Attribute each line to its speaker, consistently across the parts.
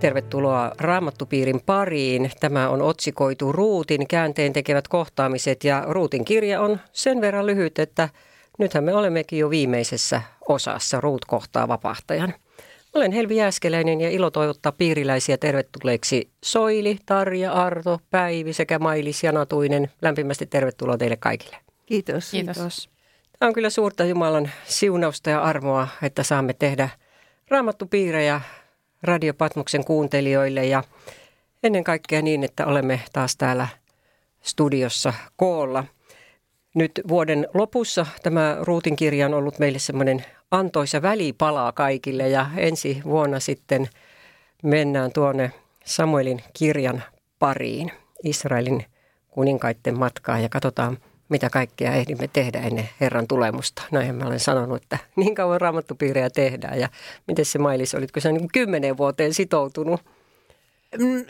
Speaker 1: Tervetuloa Raamattupiirin pariin. Tämä on otsikoitu Ruutin käänteen tekevät kohtaamiset ja Ruutin kirja on sen verran lyhyt, että nythän me olemmekin jo viimeisessä osassa Ruut kohtaa vapahtajan. Olen Helvi Jääskeläinen ja ilo toivottaa piiriläisiä tervetulleeksi Soili, Tarja, Arto, Päivi sekä Mailis ja Natuinen. Lämpimästi tervetuloa teille kaikille.
Speaker 2: Kiitos.
Speaker 3: Kiitos.
Speaker 1: Tämä on kyllä suurta Jumalan siunausta ja armoa, että saamme tehdä raamattupiirejä Radio Patmoksen kuuntelijoille ja ennen kaikkea niin, että olemme taas täällä studiossa koolla. Nyt vuoden lopussa tämä Ruutin kirja on ollut meille semmoinen antoisa välipala kaikille ja ensi vuonna sitten mennään tuonne Samuelin kirjan pariin, Israelin kuninkaiden matkaan ja katsotaan, mitä kaikkea ehdimme tehdä ennen Herran tulemusta. Näin mä olen sanonut, että niin kauan raamattupiirejä tehdään. Ja miten se Mailis, olitko sä niin kymmenen vuoteen sitoutunut?
Speaker 2: Mm,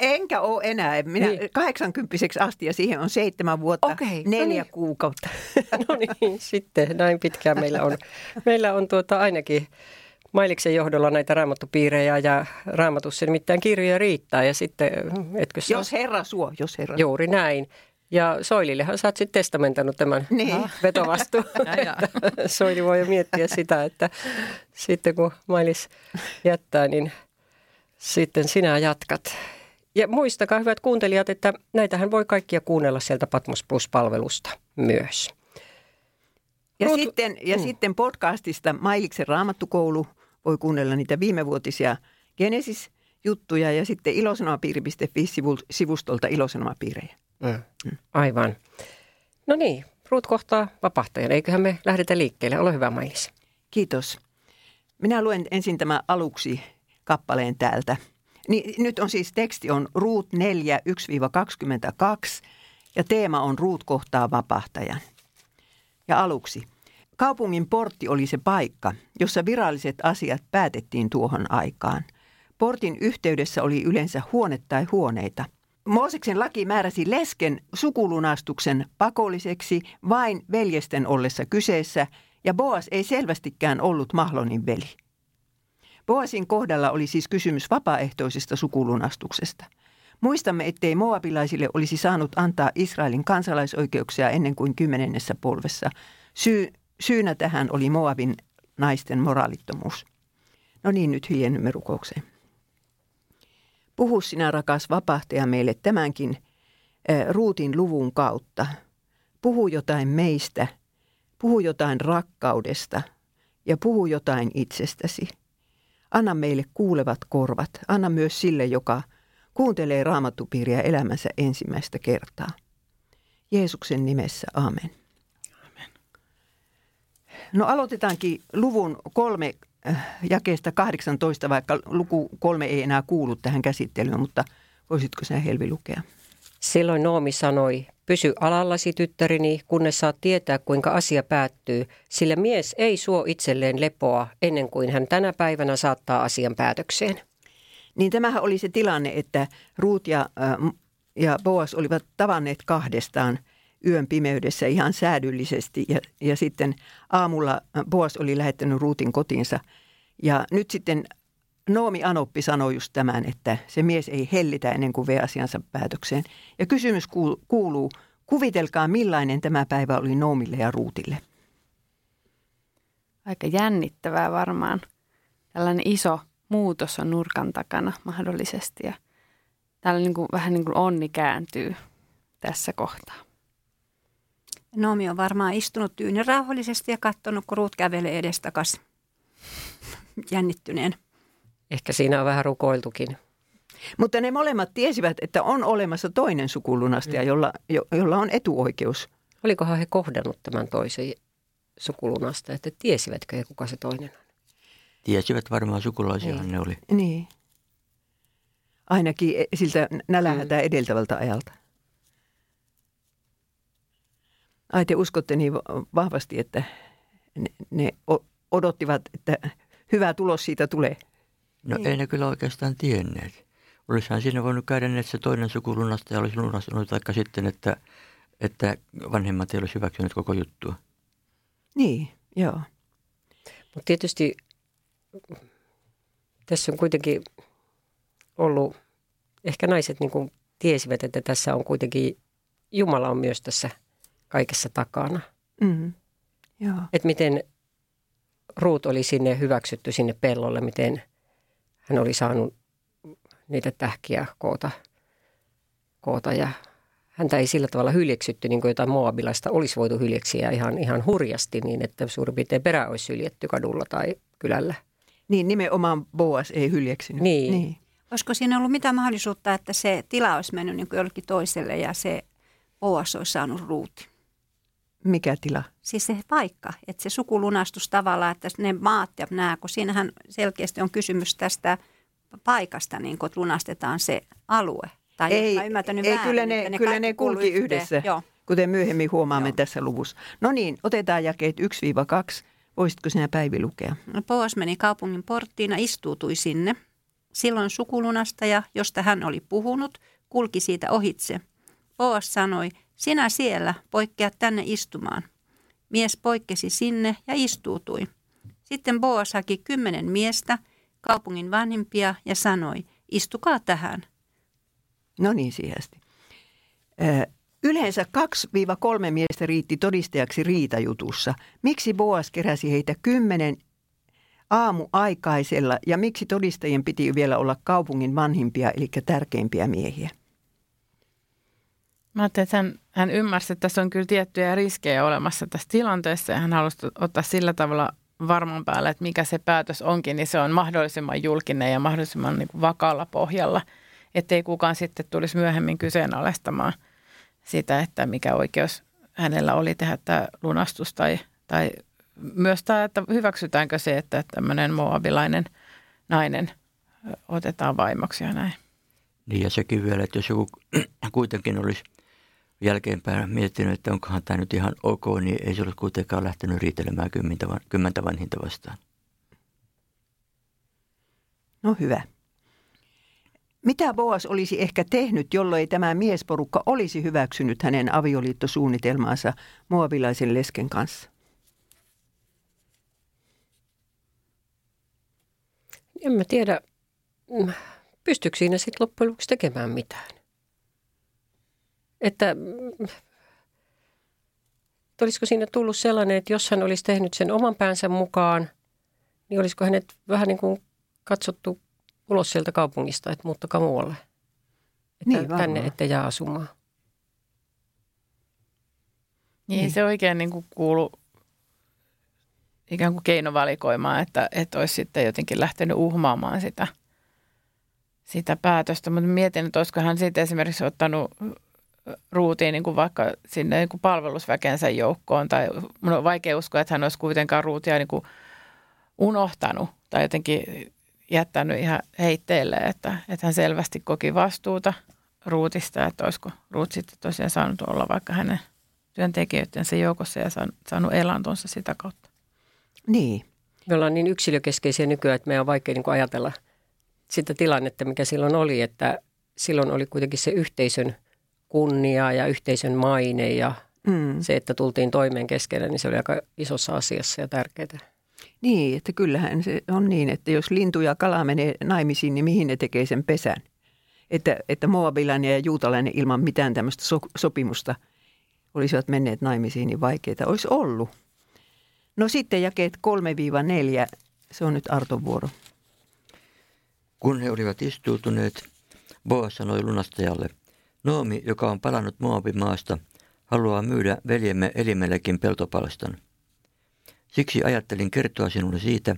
Speaker 2: enkä ole enää. Minä niin. 80 asti ja siihen on seitsemän vuotta,
Speaker 1: Okei, no
Speaker 2: neljä
Speaker 1: niin.
Speaker 2: kuukautta.
Speaker 1: No niin, sitten näin pitkään meillä on. Meillä on tuota ainakin Mailiksen johdolla näitä raamattupiirejä ja raamatussa nimittäin kirjoja riittää. Ja sitten, etkö
Speaker 2: Jos herra suo, jos herra
Speaker 1: Juuri näin. Ja Soilillehan sä oot sitten testamentanut tämän
Speaker 2: Niin.
Speaker 1: vetovastuun.
Speaker 3: Ja, ja.
Speaker 1: Soili voi jo miettiä sitä, että sitten kun Mailis jättää, niin sitten sinä jatkat. Ja muistakaa hyvät kuuntelijat, että näitähän voi kaikkia kuunnella sieltä Patmos Plus-palvelusta myös.
Speaker 2: Ja,
Speaker 1: Ruut-
Speaker 2: sitten, ja
Speaker 1: Mm.
Speaker 2: sitten podcastista Mailiksen raamattukoulu voi kuunnella niitä viimevuotisia Genesis-juttuja ja sitten ilosanomapiiri.fi-sivustolta ilosanomapiirejä.
Speaker 1: Mm. Aivan. No niin, Ruut kohtaa vapahtajan. Eiköhän me lähdetä liikkeelle. Ole hyvä Mailis.
Speaker 2: Kiitos. Minä luen ensin tämä aluksi kappaleen täältä. Niin, nyt on siis teksti on Ruut 4, 1-22 ja teema on Ruut kohtaa vapahtajan. Ja aluksi. Kaupungin portti oli se paikka, jossa viralliset asiat päätettiin tuohon aikaan. Portin yhteydessä oli yleensä huone tai huoneita. Mooseksen laki määräsi lesken sukulunastuksen pakolliseksi vain veljesten ollessa kyseessä, ja Boas ei selvästikään ollut Mahlonin veli. Boasin kohdalla oli siis kysymys vapaaehtoisesta sukulunastuksesta. Muistamme, ettei moabilaisille olisi saanut antaa Israelin kansalaisoikeuksia ennen kuin kymmenennessä polvessa. Syy, syynä tähän oli Moabin naisten moraalittomuus. No niin, nyt hiljennymme rukoukseen. Puhu sinä, rakas vapahtaja, meille tämänkin ruutin luvun kautta. Puhu jotain meistä, puhu jotain rakkaudesta ja puhu jotain itsestäsi. Anna meille kuulevat korvat. Anna myös sille, joka kuuntelee raamattupiiriä elämänsä ensimmäistä kertaa. Jeesuksen nimessä, amen. No aloitetaankin luvun kolme jakeesta 18, vaikka luku kolme ei enää kuulu tähän käsittelyyn, mutta voisitko sinä Helvi lukea?
Speaker 1: Silloin Noomi sanoi, pysy alallasi tyttäreni, kunnes saat tietää, kuinka asia päättyy, sillä mies ei suo itselleen lepoa ennen kuin hän tänä päivänä saattaa asian päätökseen.
Speaker 2: Niin tämähän oli se tilanne, että Ruut ja, äh, ja Boas olivat tavanneet kahdestaan yön pimeydessä ihan säädyllisesti ja, ja sitten aamulla Boas oli lähettänyt Ruutin kotiinsa. Ja nyt sitten Noomi Anoppi sanoi just tämän, että se mies ei hellitä ennen kuin vie asiansa päätökseen. Ja kysymys kuul- kuuluu, kuvitelkaa millainen tämä päivä oli Noomille ja Ruutille.
Speaker 3: Aika jännittävää varmaan. Tällainen iso muutos on nurkan takana mahdollisesti ja täällä niin kuin, vähän niin kuin onni kääntyy tässä kohtaa.
Speaker 4: Noomi on varmaan istunut tyyni rauhallisesti ja katsonut, kun Ruut kävelee edestakas jännittyneen.
Speaker 1: Ehkä siinä on vähän rukoiltukin.
Speaker 2: Mutta ne molemmat tiesivät, että on olemassa toinen sukulunastaja, jolla, jo, jolla on etuoikeus.
Speaker 1: Olikohan he kohdannut tämän toisen sukulunasta, että tiesivätkö he, kuka se toinen on?
Speaker 5: Tiesivät varmaan sukulaisiahan ne oli.
Speaker 2: Niin. Ainakin e- siltä nälähätää mm. edeltävältä ajalta. Ai te uskotte niin va- vahvasti, että ne, ne odottivat, että hyvä tulos siitä tulee.
Speaker 5: No ei ne kyllä oikeastaan tienneet. Olisihan siinä voinut käydä, niin, että se toinen sukulunasta olisi lunastanut, vaikka sitten, että, että vanhemmat ei olisi hyväksynyt koko juttua.
Speaker 2: Niin, joo.
Speaker 1: Mutta tietysti tässä on kuitenkin ollut, ehkä naiset niin kuin tiesivät, että tässä on kuitenkin, Jumala on myös tässä kaikessa takana.
Speaker 2: Mm. Joo.
Speaker 1: Että miten Ruut oli sinne hyväksytty sinne pellolle, miten hän oli saanut niitä tähkiä koota, koota ja häntä ei sillä tavalla hyljeksytty, niin kuin jotain moabilaista olisi voitu hyljeksiä ihan, ihan hurjasti niin, että suurin piirtein perä olisi syljetty kadulla tai kylällä.
Speaker 2: Niin, nimenomaan Boas ei hyljeksynyt.
Speaker 1: Niin.
Speaker 2: niin.
Speaker 4: Olisiko siinä ollut mitään mahdollisuutta, että se tila olisi mennyt niin kuin jollekin toiselle ja se Boas olisi saanut ruuti?
Speaker 2: Mikä tila?
Speaker 4: Siis se paikka, että se sukulunastus tavallaan, että ne maat ja nämä, kun siinähän selkeästi on kysymys tästä paikasta, niin kun lunastetaan se alue. Tai
Speaker 2: ei,
Speaker 4: mä ymmärtänyt
Speaker 2: ei
Speaker 4: väärin,
Speaker 2: kyllä ne,
Speaker 4: ne
Speaker 2: kyllä ne kulki
Speaker 4: yhteen.
Speaker 2: yhdessä,
Speaker 4: Joo.
Speaker 2: kuten myöhemmin huomaamme
Speaker 4: Joo.
Speaker 2: tässä luvussa. No niin, otetaan jakeet 1-2. Voisitko sinä Päivi lukea?
Speaker 4: No, Boas meni kaupungin porttiin ja istuutui sinne. Silloin sukulunastaja, josta hän oli puhunut, kulki siitä ohitse. Boas sanoi, sinä siellä, poikkea tänne istumaan. Mies poikkesi sinne ja istuutui. Sitten Boas haki kymmenen miestä, kaupungin vanhimpia, ja sanoi, istukaa tähän.
Speaker 2: No niin. Ö, Yleensä 2-3 miestä riitti todistajaksi riitajutussa. Miksi Boas keräsi heitä kymmenen aamu aikaisella ja miksi todistajien piti vielä olla kaupungin vanhimpia eli tärkeimpiä miehiä?
Speaker 3: Mä ajattelin, että hän, hän ymmärsi, että tässä on kyllä tiettyjä riskejä olemassa tässä tilanteessa ja hän halusi ottaa sillä tavalla varman päälle, että mikä se päätös onkin, niin se on mahdollisimman julkinen ja mahdollisimman niin kuin vakaalla pohjalla, ettei kukaan sitten tulisi myöhemmin kyseenalaistamaan sitä, että mikä oikeus hänellä oli tehdä tämä lunastus tai, tai myös tämä, että hyväksytäänkö se, että tämmöinen moabilainen nainen otetaan vaimoksi ja näin.
Speaker 5: Niin ja sekin vielä, että jos joku kuitenkin olisi jälkeenpäin miettinyt, että onkohan tämä nyt ihan ok, niin ei se olisi kuitenkaan lähtenyt riitelemään kymmentä, van- kymmentä vanhinta vastaan.
Speaker 2: No hyvä. Mitä Boas olisi ehkä tehnyt, jolloin tämä miesporukka olisi hyväksynyt hänen avioliittosuunnitelmaansa moabilaisen lesken kanssa?
Speaker 1: En mä tiedä, mm, pystyykö siinä sitten loppujen lopuksi tekemään mitään. Että että olisiko siinä tullut sellainen, että jos hän olisi tehnyt sen oman päänsä mukaan, niin olisiko hänet vähän niin kuin katsottu ulos sieltä kaupungista, että muuttakaa muualle. Että
Speaker 2: Niin,
Speaker 1: tänne
Speaker 2: varmaan.
Speaker 1: ette jää asumaan.
Speaker 3: Niin,
Speaker 2: Niin.
Speaker 3: se oikein niin kuin kuulu ikään kuin keinovalikoimaan, että, että olisi sitten jotenkin lähtenyt uhmaamaan sitä, sitä päätöstä. Mutta mietin, että olisiko hän sitten esimerkiksi ottanut ruutiin niin kuin vaikka sinne niin kuin palvelusväkensä joukkoon. Tai mun on vaikea uskoa, että hän olisi kuitenkaan ruutia niin kuin unohtanut tai jotenkin jättänyt ihan heitteille, että, että hän selvästi koki vastuuta ruutista, että olisiko ruut sitten tosiaan saanut olla vaikka hänen työntekijöidensä joukossa ja saanut, saanut elantonsa sitä kautta.
Speaker 2: Niin.
Speaker 1: Me ollaan niin yksilökeskeisiä nykyään, että meidän on vaikea niin kuin ajatella sitä tilannetta, mikä silloin oli, että silloin oli kuitenkin se yhteisön kunnia ja yhteisön maine ja
Speaker 2: Mm.
Speaker 1: se, että tultiin toimeen keskenään, niin se oli aika isossa asiassa ja tärkeää.
Speaker 2: Niin, että kyllähän se on niin, että jos lintu ja kala menee naimisiin, niin mihin ne tekee sen pesän? Että, että moabilainen ja juutalainen ilman mitään tämmöistä so, sopimusta olisivat menneet naimisiin, niin vaikeita olisi ollut. No sitten jakeet 3-4, se on nyt Arton vuoro.
Speaker 5: Kun he olivat istuutuneet, Boas sanoi lunastajalle, Noomi, joka on palannut Moabin maasta, haluaa myydä veljemme Elimellekin peltopalstan. Siksi ajattelin kertoa sinulle siitä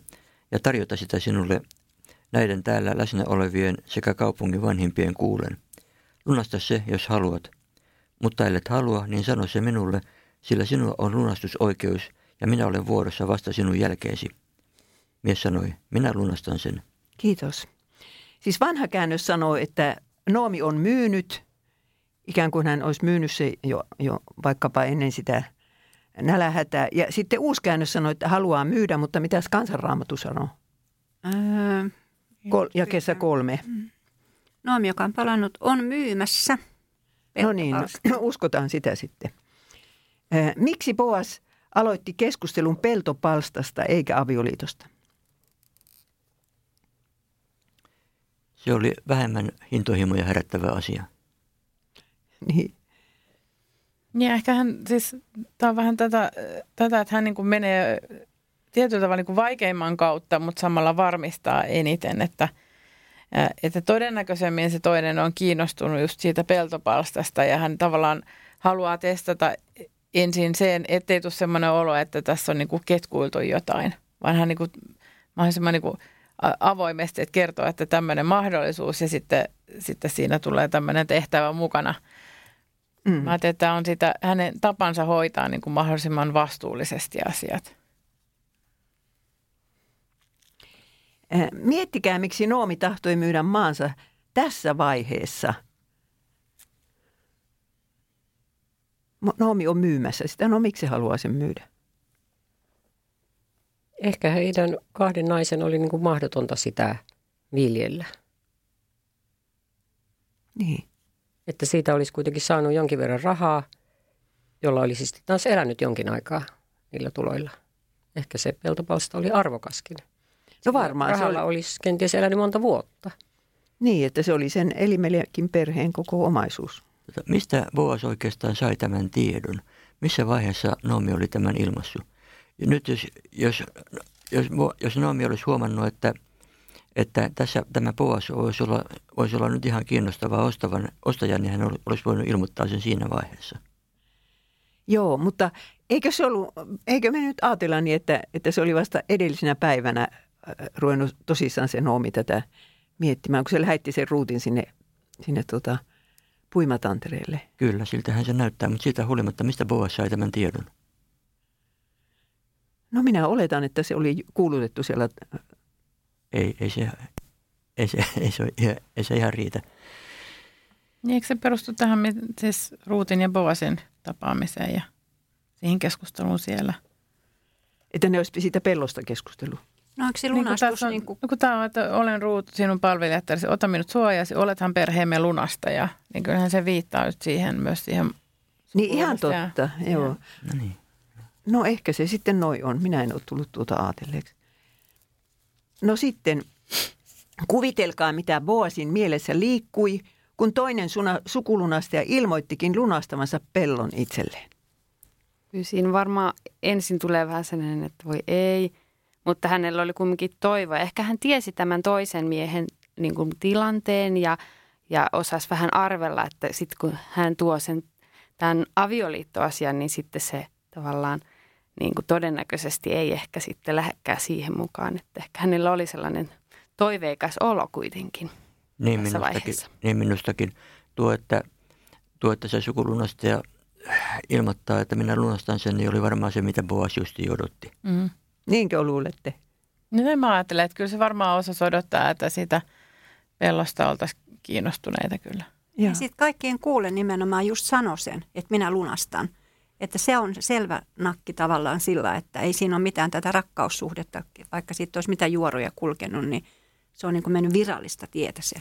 Speaker 5: ja tarjota sitä sinulle näiden täällä läsnä olevien sekä kaupungin vanhimpien kuulen. Lunasta se, jos haluat. Mutta ellet halua, niin sano se minulle, sillä sinulla on lunastusoikeus ja minä olen vuorossa vasta sinun jälkeesi. Mies sanoi, minä lunastan sen.
Speaker 2: Kiitos. Siis vanha käännös sanoo, että Noomi on myynyt, ikään kuin hän olisi myynyt se jo, jo vaikkapa ennen sitä nälähätää. Ja sitten uusi käännös sanoo, että haluaa myydä, mutta mitäs kansanraamattu sanoo?
Speaker 4: Öö,
Speaker 2: Kol- jakeessa kolme.
Speaker 4: Noomi, joka on palannut, on myymässä.
Speaker 2: No niin,
Speaker 4: peltopalstaa.
Speaker 2: uskotaan sitä sitten. Ö, Miksi Boas aloitti keskustelun peltopalstasta eikä avioliitosta?
Speaker 5: Se oli vähemmän hintohimoja herättävä asia.
Speaker 2: Niin.
Speaker 3: Niin ehkä hän siis, tämä on vähän tätä, tätä että hän niin kuin menee tietyllä tavalla niin kuin vaikeimman kautta, mutta samalla varmistaa eniten, että, että todennäköisemmin se toinen on kiinnostunut just siitä peltopalstasta ja hän tavallaan haluaa testata ensin sen, ettei tule semmoinen olo, että tässä on niin kuin ketkuiltu jotain, vaan hän niin kuin, mahdollisimman niin kuin avoimesti että kertoo, että tämmöinen mahdollisuus ja sitten, sitten siinä tulee tämmöinen tehtävä mukana. Mm. Mä ajattelin, että tämä on sitä hänen tapansa hoitaa niin kuin mahdollisimman vastuullisesti asiat.
Speaker 2: Äh, miettikää, miksi Noomi tahtoi myydä maansa tässä vaiheessa. Noomi on myymässä sitä. No miksi haluaa sen myydä?
Speaker 1: Ehkä heidän kahden naisen oli niin kuin mahdotonta sitä viljellä.
Speaker 2: Niin.
Speaker 1: Että siitä olisi kuitenkin saanut jonkin verran rahaa, jolla olisi sitten taas elänyt jonkin aikaa niillä tuloilla. Ehkä se peltopalsta oli arvokaskin.
Speaker 2: No varmaan.
Speaker 1: Rahalla se oli... olisi kenties elänyt monta vuotta.
Speaker 2: Niin, että se oli sen Elimellekin perheen koko omaisuus.
Speaker 5: Tota, mistä Boas oikeastaan sai tämän tiedon? Missä vaiheessa Noomi oli tämän ilmassu? Ja nyt jos, jos, jos, jos Noomi olisi huomannut, että, että tässä tämä Boas voisi olla, voisi olla nyt ihan kiinnostava ostavan, ostaja, niin hän olisi voinut ilmoittaa sen siinä vaiheessa.
Speaker 2: Joo, mutta eikö se ollut, eikö me nyt ajatella niin, että, että se oli vasta edellisenä päivänä ruvennut tosissaan se Noomi tätä miettimään, kun se lähetti sen ruutin sinne, sinne tota, puimatantereelle.
Speaker 5: Kyllä, siltähän se näyttää, mutta siitä huolimatta, mistä Boas sai tämän tiedon?
Speaker 2: No minä oletan, että se oli kuulutettu siellä.
Speaker 5: Ei, ei se, ei se, ei se, ei se ihan riitä.
Speaker 3: Niin, eikö se perustu tähän siis Ruutin ja Boasin tapaamiseen ja siihen keskusteluun siellä?
Speaker 2: Että ne olisi siitä pellosta keskustelu.
Speaker 4: No onko se lunastus? Niin, niin kuin...
Speaker 3: No kun tämä on, että olen Ruut, sinun palvelijattarisi, ota minut suojasi, olethan perheemme lunastaja. Niin kyllähän se viittaa nyt siihen myös siihen
Speaker 2: Niin ihan totta, ja, joo.
Speaker 5: No niin.
Speaker 2: No ehkä se sitten noin on. Minä en ole tullut tuota ajatelleeksi. No sitten kuvitelkaa, mitä Boasin mielessä liikkui, kun toinen suna, sukulunastaja ilmoittikin lunastamansa pellon itselleen.
Speaker 6: Kyllä siinä varmaan ensin tulee vähän sellainen, että voi ei, mutta hänellä oli kumminkin toivo. Ehkä hän tiesi tämän toisen miehen niin kuin tilanteen ja, ja osasi vähän arvella, että sitten kun hän tuo sen tämän avioliittoasian, niin sitten se tavallaan – niin kuin todennäköisesti ei ehkä sitten lähekkää siihen mukaan. Että ehkä hänellä oli sellainen toiveikas olo kuitenkin
Speaker 5: niin
Speaker 6: tässä
Speaker 5: minustakin,
Speaker 6: vaiheessa.
Speaker 5: Niin minustakin. Tuo, että, tuo, että se sukulunastaja ilmoittaa, että minä lunastan sen, niin oli varmaan se, mitä Boas justi odotti.
Speaker 3: Mm.
Speaker 2: Niinkö luulette?
Speaker 3: No mä ajattelen, että kyllä se varmaan osa odottaa, että sitä pellosta oltaisiin kiinnostuneita kyllä.
Speaker 4: Ja sitten kaikkien kuulen nimenomaan just sano sen, että minä lunastan – että se on selvä nakki tavallaan sillä, että ei siinä ole mitään tätä rakkaussuhdetta, vaikka siitä olisi mitä juoruja kulkenut, niin se on niin kuin mennyt virallista tietä se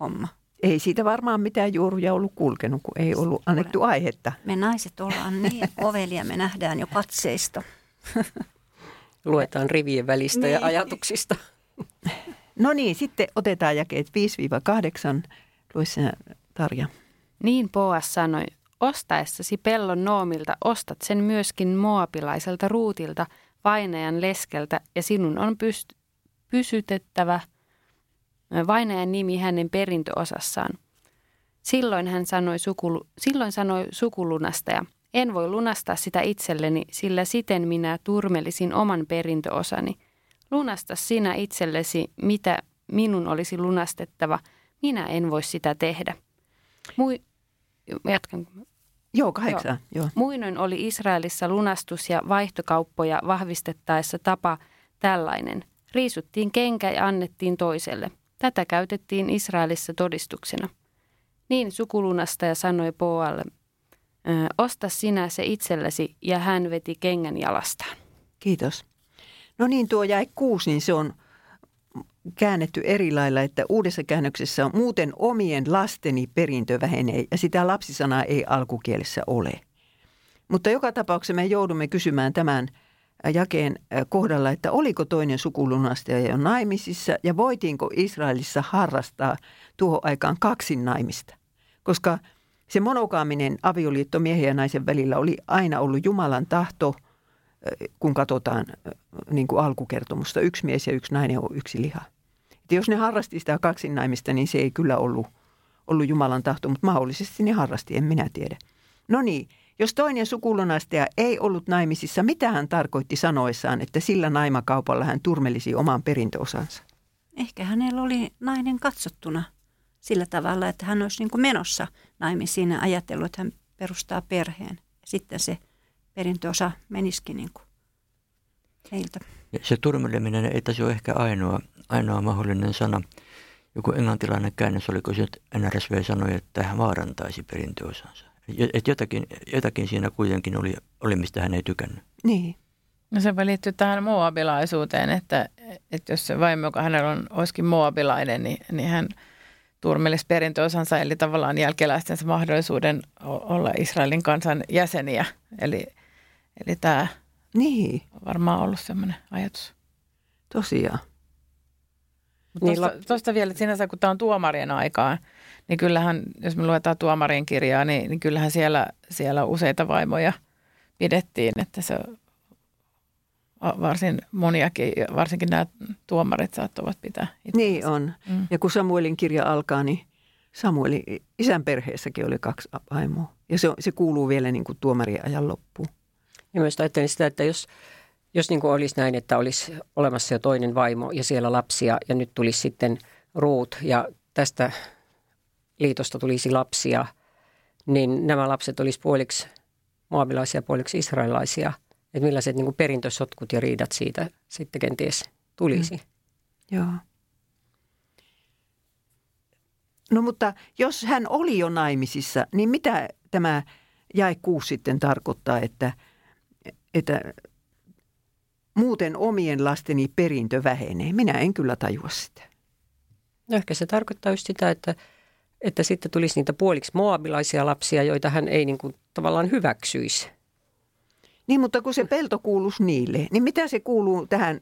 Speaker 4: homma.
Speaker 2: Ei siitä varmaan mitään juoruja ollut kulkenut, kun ei ollut annettu aihetta.
Speaker 4: Me naiset ollaan niin ovelia, me nähdään jo katseista.
Speaker 1: Luetaan rivien välistä niin. ja ajatuksista.
Speaker 2: No niin, sitten otetaan jakeet 5-8. Lue Tarja.
Speaker 6: Niin Poas sanoi, Ostaessasi pellon noomilta ostat sen myöskin moapilaiselta ruutilta, vainajan leskeltä, ja sinun on pyst- pysytettävä vainajan nimi hänen perintöosassaan. Silloin hän sanoi, sukulu, silloin sanoi sukulunastaja, en voi lunastaa sitä itselleni, sillä siten minä turmelisin oman perintöosani. Lunasta sinä itsellesi, mitä minun olisi lunastettava, minä en voi sitä tehdä. Mui, jatkan.
Speaker 2: Joo, kahdeksan. Joo. Joo.
Speaker 6: Muinoin oli Israelissa lunastus- ja vaihtokauppoja vahvistettaessa tapa tällainen. Riisuttiin kenkä ja annettiin toiselle. Tätä käytettiin Israelissa todistuksena. Niin sukulunastaja sanoi Poalle, osta sinä se itsellesi, ja hän veti kengän jalastaan.
Speaker 2: Kiitos. No niin, tuo jäi kuusi, niin se on käännetty eri lailla, että uudessa käännöksessä on muuten omien lasteni perintö vähenee ja sitä lapsisanaa ei alkukielessä ole. Mutta joka tapauksessa me joudumme kysymään tämän jakeen kohdalla, että oliko toinen sukulunastaja jo naimisissa ja voitiinko Israelissa harrastaa tuohon aikaan kaksin naimista. Koska se monogaaminen avioliitto miehen ja naisen välillä oli aina ollut Jumalan tahto, kun katsotaan niin kuin alkukertomusta. Yksi mies ja yksi nainen on yksi liha. Että jos ne harrasti sitä kaksin naimista, niin se ei kyllä ollut, ollut Jumalan tahto, mutta mahdollisesti ne harrasti, en minä tiedä. No niin, jos toinen sukulunastaja ei ollut naimisissa, mitä hän tarkoitti sanoessaan, että sillä naimakaupalla hän turmelisi oman perintöosansa?
Speaker 4: Ehkä hänellä oli nainen katsottuna sillä tavalla, että hän olisi niin kuin menossa naimisiin ja ajatellut, että hän perustaa perheen. Sitten se perintöosa menisikin niin kuin heiltä.
Speaker 5: Se turmeleminen ei taisi ole ehkä ainoa, ainoa mahdollinen sana. Joku englantilainen käännös, oliko se, että NRSV sanoi, että hän vaarantaisi perintöosansa. Että jotakin, jotakin siinä kuitenkin oli, oli, mistä hän ei tykännyt.
Speaker 2: Niin.
Speaker 3: No se liittyy tähän moabilaisuuteen, että, että jos se vaimo, joka hänellä on, olisikin moabilainen, niin, niin hän turmelisi perintöosansa, eli tavallaan jälkeläistensä mahdollisuuden olla Israelin kansan jäseniä. Eli, eli tämä
Speaker 2: niin.
Speaker 3: on varmaan ollut sellainen ajatus.
Speaker 2: Tosiaan.
Speaker 3: Niin, tuosta vielä, että sinänsä kun tämä on tuomarien aikaa, niin kyllähän, jos me luetaan tuomarien kirjaa, niin, niin kyllähän siellä, siellä useita vaimoja pidettiin, että se varsin moniakin, varsinkin nämä tuomarit saattavat pitää.
Speaker 2: Itse. Niin on. Mm. Ja kun Samuelin kirja alkaa, niin Samuelin isän perheessäkin oli kaksi vaimoa. Ja se, se kuuluu vielä niin kuin tuomarien ajan loppuun.
Speaker 1: Ja myös ajattelin sitä, että jos, jos niin kuin olisi näin, että olisi olemassa jo toinen vaimo ja siellä lapsia ja nyt tulisi sitten ruut ja tästä liitosta tulisi lapsia, niin nämä lapset olisi puoliksi moabilaisia, puoliksi israelilaisia. Että millaiset niin kuin perintösotkut ja riidat siitä sitten kenties tulisi. Mm.
Speaker 2: Joo. No mutta jos hän oli jo naimisissa, niin mitä tämä jäi kuusi sitten tarkoittaa, että, että muuten omien lasteni perintö vähenee? Minä en kyllä tajua sitä.
Speaker 1: No ehkä se tarkoittaa just sitä, että että sitten tulisi niitä puoliksi moabilaisia lapsia, joita hän ei niin kuin tavallaan hyväksyisi.
Speaker 2: Niin, mutta kun se pelto kuuluisi niille, niin mitä se kuuluu tähän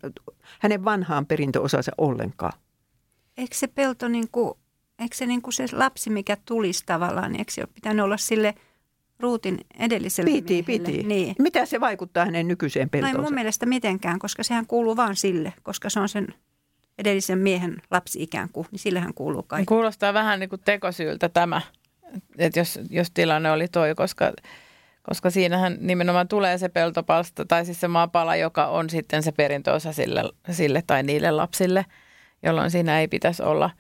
Speaker 2: hänen vanhaan perintöosansa ollenkaan?
Speaker 4: Eikö se pelto, niin kuin, eikö se, niin kuin se lapsi, mikä tulisi tavallaan, niin eikö se ole pitänyt olla sille ruutin edelliselle
Speaker 2: Piti,
Speaker 4: miehelle?
Speaker 2: piti.
Speaker 4: Niin.
Speaker 2: Mitä se vaikuttaa hänen nykyiseen peltoonsa?
Speaker 4: No ei mun mielestä mitenkään, koska sehän kuuluu vaan sille, koska se on sen edellisen miehen lapsi ikään kuin, niin sillähän kuuluu kaikki.
Speaker 3: Kuulostaa vähän niin kuin tekosyyltä tämä, että jos, jos tilanne oli toi, koska, koska siinähän nimenomaan tulee se peltopalsta tai siis se maapala, joka on sitten se perintöosa sille, sille tai niille lapsille, jolloin siinä ei pitäisi olla,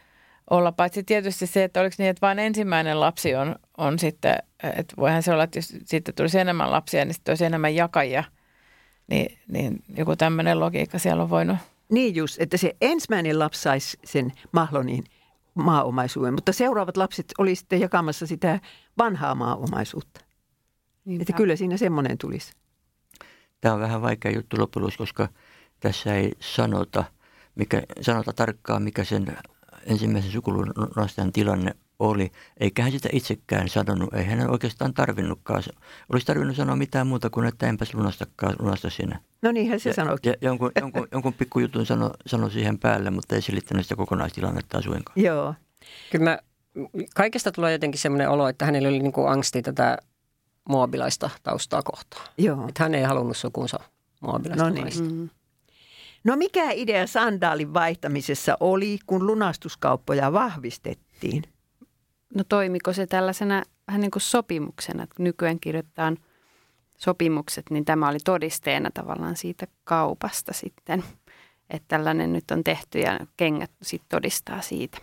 Speaker 3: olla. Paitsi tietysti se, että oliko niin, että vain ensimmäinen lapsi on, on sitten, että voihan se olla, että jos sitten tulisi enemmän lapsia, niin sitten olisi enemmän jakajia, niin, niin joku tämmöinen logiikka siellä on voinut
Speaker 2: niin just, että se ensimmäinen lapsi saisi sen Mahlonin maaomaisuuden, mutta seuraavat lapset oli sitten jakamassa sitä vanhaa maaomaisuutta. Niinpä. Että kyllä siinä semmoinen tulisi.
Speaker 5: Tämä on vähän vaikea juttu loppujen koska tässä ei sanota, mikä, sanota tarkkaan, mikä sen ensimmäisen sukulunastajan tilanne oli, eikä hän sitä itsekään sanonut. Ei hän oikeastaan tarvinnutkaan. Olisi tarvinnut sanoa mitään muuta kuin, että enpäs lunastakaan, lunasta sinä.
Speaker 2: No niinhän se ja, sanoi.
Speaker 5: Ja jonkun, jonkun, jonkun pikkujutun sano, sano siihen päälle, mutta ei selittänyt sitä kokonaistilannetta suinkaan.
Speaker 2: Joo.
Speaker 1: Kyllä mä, kaikesta tulee jotenkin semmoinen olo, että hänellä oli niin kuin angsti tätä muobilaista taustaa kohtaan.
Speaker 2: Joo.
Speaker 1: Että hän ei halunnut sukunsa muobilaista
Speaker 2: no niin. Mm-hmm. No mikä idea sandaalin vaihtamisessa oli, kun lunastuskauppoja vahvistettiin?
Speaker 6: No toimiko se tällaisena vähän niin kuin sopimuksena, että nykyään kirjoitetaan sopimukset, niin tämä oli todisteena tavallaan siitä kaupasta sitten. Että tällainen nyt on tehty ja kengät sitten todistaa siitä.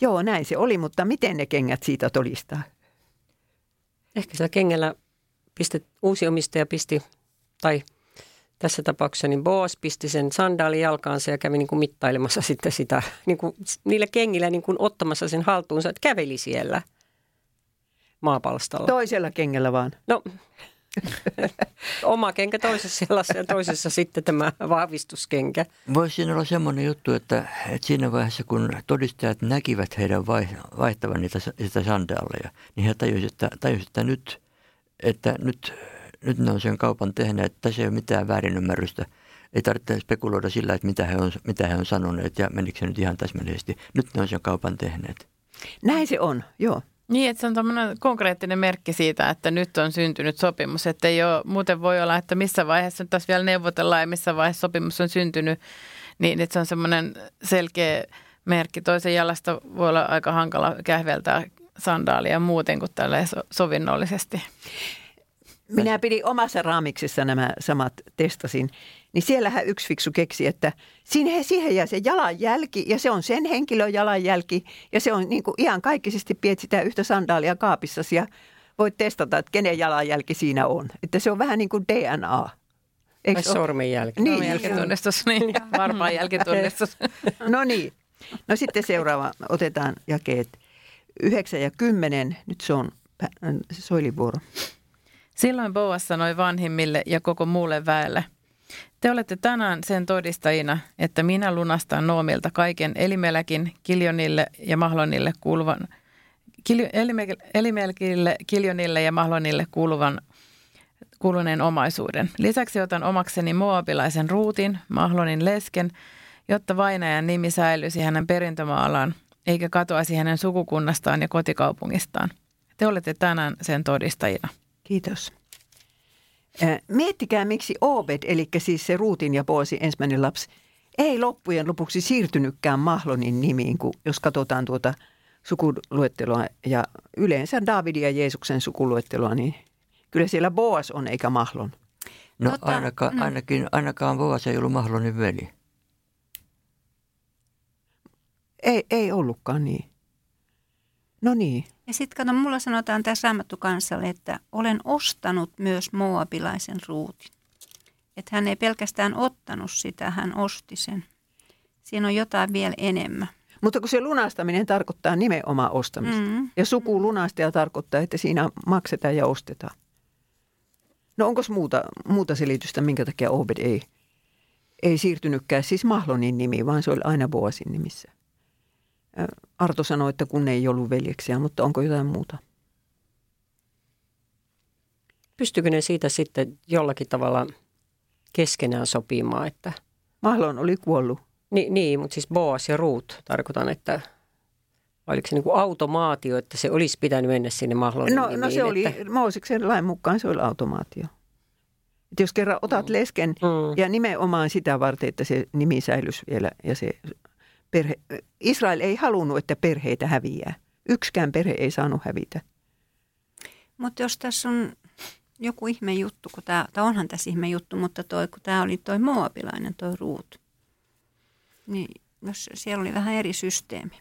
Speaker 2: Joo, näin se oli, mutta miten ne kengät siitä todistaa?
Speaker 1: Ehkä sillä kengällä pistet, uusi omistaja pisti, tai tässä tapauksessa niin Boas pisti sen sandaalin jalkaansa ja kävi niin kuin mittailemassa sitten sitä, niin kuin niillä kengillä niin kuin ottamassa sen haltuunsa, että käveli siellä maapalstalla.
Speaker 2: Toisella kengellä vaan?
Speaker 1: No, oma kenkä toisessa jalassa ja toisessa sitten tämä vahvistuskenkä.
Speaker 5: Voisi siinä olla semmoinen juttu, että, että siinä vaiheessa kun todistajat näkivät heidän vaihtavan niitä, sitä sandaaleja, niin he tajusivat, että, tajusivat, että nyt, että nyt nyt ne on sen kaupan tehneet, tässä ei ole mitään väärinymmärrystä. Ei tarvitse spekuloida sillä, että mitä he on, mitä he on sanoneet ja menikö se nyt ihan täsmällisesti. Nyt ne on sen kaupan tehneet.
Speaker 2: Näin se on, joo.
Speaker 3: Niin, että se on tämmöinen konkreettinen merkki siitä, että nyt on syntynyt sopimus. Että ei ole, muuten voi olla, että missä vaiheessa nyt taas vielä neuvotellaan ja missä vaiheessa sopimus on syntynyt. Niin, että se on semmoinen selkeä merkki. Toisen jalasta voi olla aika hankala kähveltää sandaalia muuten kuin tälle sovinnollisesti.
Speaker 2: Minä pidin omassa raamiksessa nämä samat testasin. Niin siellähän yksi fiksu keksi, että siihen, siihen jää se jalanjälki ja se on sen henkilön jalanjälki. Ja se on niin kuin ihan kaikkisesti piet sitä yhtä sandaalia kaapissasi ja voit testata, että kenen jalanjälki siinä on. Että se on vähän niin kuin DNA.
Speaker 1: Eikö sormenjälki.
Speaker 3: Niin. Jälkitunnistus, niin. Varmaan jälkitunnistus.
Speaker 2: no niin. No sitten seuraava. Otetaan jakeet 9 ja 10. Nyt se on soilivuoro.
Speaker 3: Silloin Boas sanoi vanhimmille ja koko muulle väelle, te olette tänään sen todistajina, että minä lunastan Noomilta kaiken elimelkin, kiljonille ja mahlonille kuuluvan, kiljo, elimelkille, kiljonille ja mahlonille kuuluvan kuuluneen omaisuuden. Lisäksi otan omakseni moabilaisen ruutin, mahlonin lesken, jotta vainajan nimi säilyisi hänen perintömaallaan, eikä katoaisi hänen sukukunnastaan ja kotikaupungistaan. Te olette tänään sen todistajina.
Speaker 2: Kiitos. Miettikää, miksi Obed, eli siis se Ruutin ja Poosi ensimmäinen lapsi, ei loppujen lopuksi siirtynytkään Mahlonin nimiin, kun jos katsotaan tuota sukuluetteloa ja yleensä Davidin ja Jeesuksen sukuluetteloa, niin kyllä siellä Boas on eikä Mahlon.
Speaker 5: No tota, ainakaan, mm. ainakin, ainakaan Boas ei ollut Mahlonin veli.
Speaker 2: Ei, ei ollutkaan niin. No niin.
Speaker 4: Ja sitten kato, mulla sanotaan tässä Raamattu kansalle, että olen ostanut myös Moabilaisen ruutin. Että hän ei pelkästään ottanut sitä, hän osti sen. Siinä on jotain vielä enemmän.
Speaker 2: Mutta kun se lunastaminen tarkoittaa nimenomaan ostamista. Mm. Ja suku lunastaja tarkoittaa, että siinä maksetaan ja ostetaan. No onko muuta, muuta selitystä, minkä takia Obed ei, ei siirtynytkään siis Mahlonin nimi, vaan se oli aina Boasin nimissä? Arto sanoi, että kun ei ollut veljeksiä, mutta onko jotain muuta?
Speaker 1: Pystykö ne siitä sitten jollakin tavalla keskenään sopimaan, että...
Speaker 2: Mahlon oli kuollut.
Speaker 1: Ni, niin, mutta siis Boas ja Ruut tarkoitan, että oliko se niin kuin automaatio, että se olisi pitänyt mennä sinne Mahlonin
Speaker 2: No,
Speaker 1: nimiin,
Speaker 2: no se oli,
Speaker 1: että...
Speaker 2: Mooseksen lain mukaan se oli automaatio. Et jos kerran otat mm. lesken mm. ja nimenomaan sitä varten, että se nimi säilyisi vielä ja se perhe, Israel ei halunnut, että perheitä häviää. Yksikään perhe ei saanut hävitä.
Speaker 4: Mutta jos tässä on joku ihme juttu, kun tämä, tai onhan tässä ihme juttu, mutta toi, kun tämä oli toi Moabilainen, toi Ruut, niin jos siellä oli vähän eri systeemi.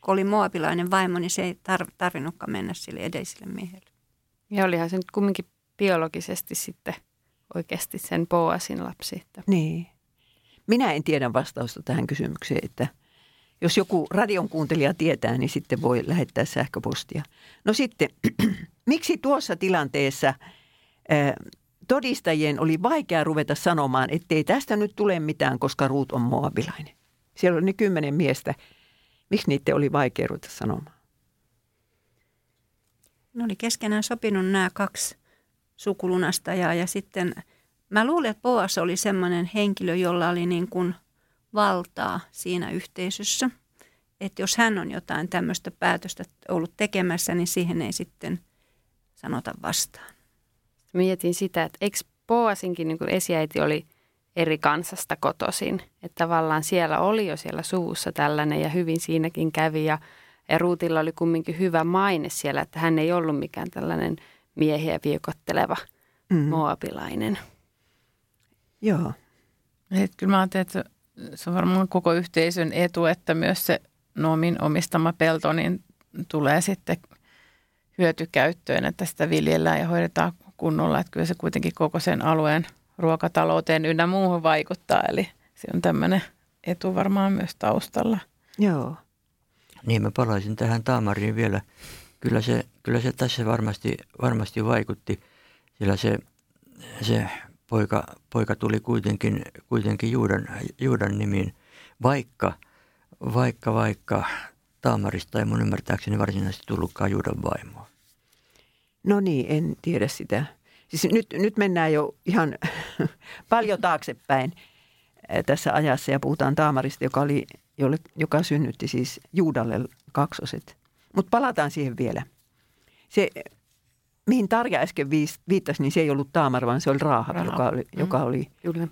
Speaker 4: Kun oli Moabilainen vaimo, niin se ei tar- tarvinnutkaan mennä sille edelliselle miehelle.
Speaker 6: Ja olihan se nyt kumminkin biologisesti sitten oikeasti sen Boasin lapsi. Että.
Speaker 2: Niin. Minä en tiedä vastausta tähän kysymykseen, että jos joku radion kuuntelija tietää, niin sitten voi lähettää sähköpostia. No sitten, miksi tuossa tilanteessa todistajien oli vaikea ruveta sanomaan, ettei tästä nyt tule mitään, koska Ruut on moabilainen? Siellä oli ne kymmenen miestä. Miksi niitä oli vaikea ruveta sanomaan?
Speaker 4: Ne oli keskenään sopinut nämä kaksi sukulunastajaa ja sitten – Mä luulen, että Boas oli semmoinen henkilö, jolla oli niin kuin valtaa siinä yhteisössä. Että jos hän on jotain tämmöistä päätöstä ollut tekemässä, niin siihen ei sitten sanota vastaan.
Speaker 6: Mietin sitä, että eikö Boasinkin niin esiäiti oli eri kansasta kotoisin. Että tavallaan siellä oli jo siellä suvussa tällainen ja hyvin siinäkin kävi. Ja, ja Ruutilla oli kumminkin hyvä maine siellä, että hän ei ollut mikään tällainen miehiä viekotteleva mm. moabilainen.
Speaker 2: Joo.
Speaker 3: Et kyllä mä ajattelen, että se on varmaan koko yhteisön etu, että myös se Noomin omistama pelto niin tulee sitten hyötykäyttöön, että sitä viljellään ja hoidetaan kunnolla. Että kyllä se kuitenkin koko sen alueen ruokatalouteen ynnä muuhun vaikuttaa. Eli se on tämmöinen etu varmaan myös taustalla.
Speaker 2: Joo.
Speaker 5: Niin mä palaisin tähän Taamariin vielä. Kyllä se, kyllä se tässä varmasti, varmasti vaikutti, sillä se, se poika, poika tuli kuitenkin, kuitenkin Juudan, Juudan nimiin, vaikka, vaikka, vaikka Taamarista ei mun ymmärtääkseni varsinaisesti tullutkaan Juudan vaimoa.
Speaker 2: No niin, en tiedä sitä. Siis nyt, nyt mennään jo ihan paljon taaksepäin eh, tässä ajassa ja puhutaan Taamarista, joka, oli, jolle, joka synnytti siis Juudalle kaksoset. Mutta palataan siihen vielä. Se, mihin Tarja äsken viittasi, niin se ei ollut Taamar, vaan se oli Raahab,
Speaker 3: Rahab.
Speaker 2: joka oli,
Speaker 3: Mm.
Speaker 2: joka oli,
Speaker 6: Kyllä.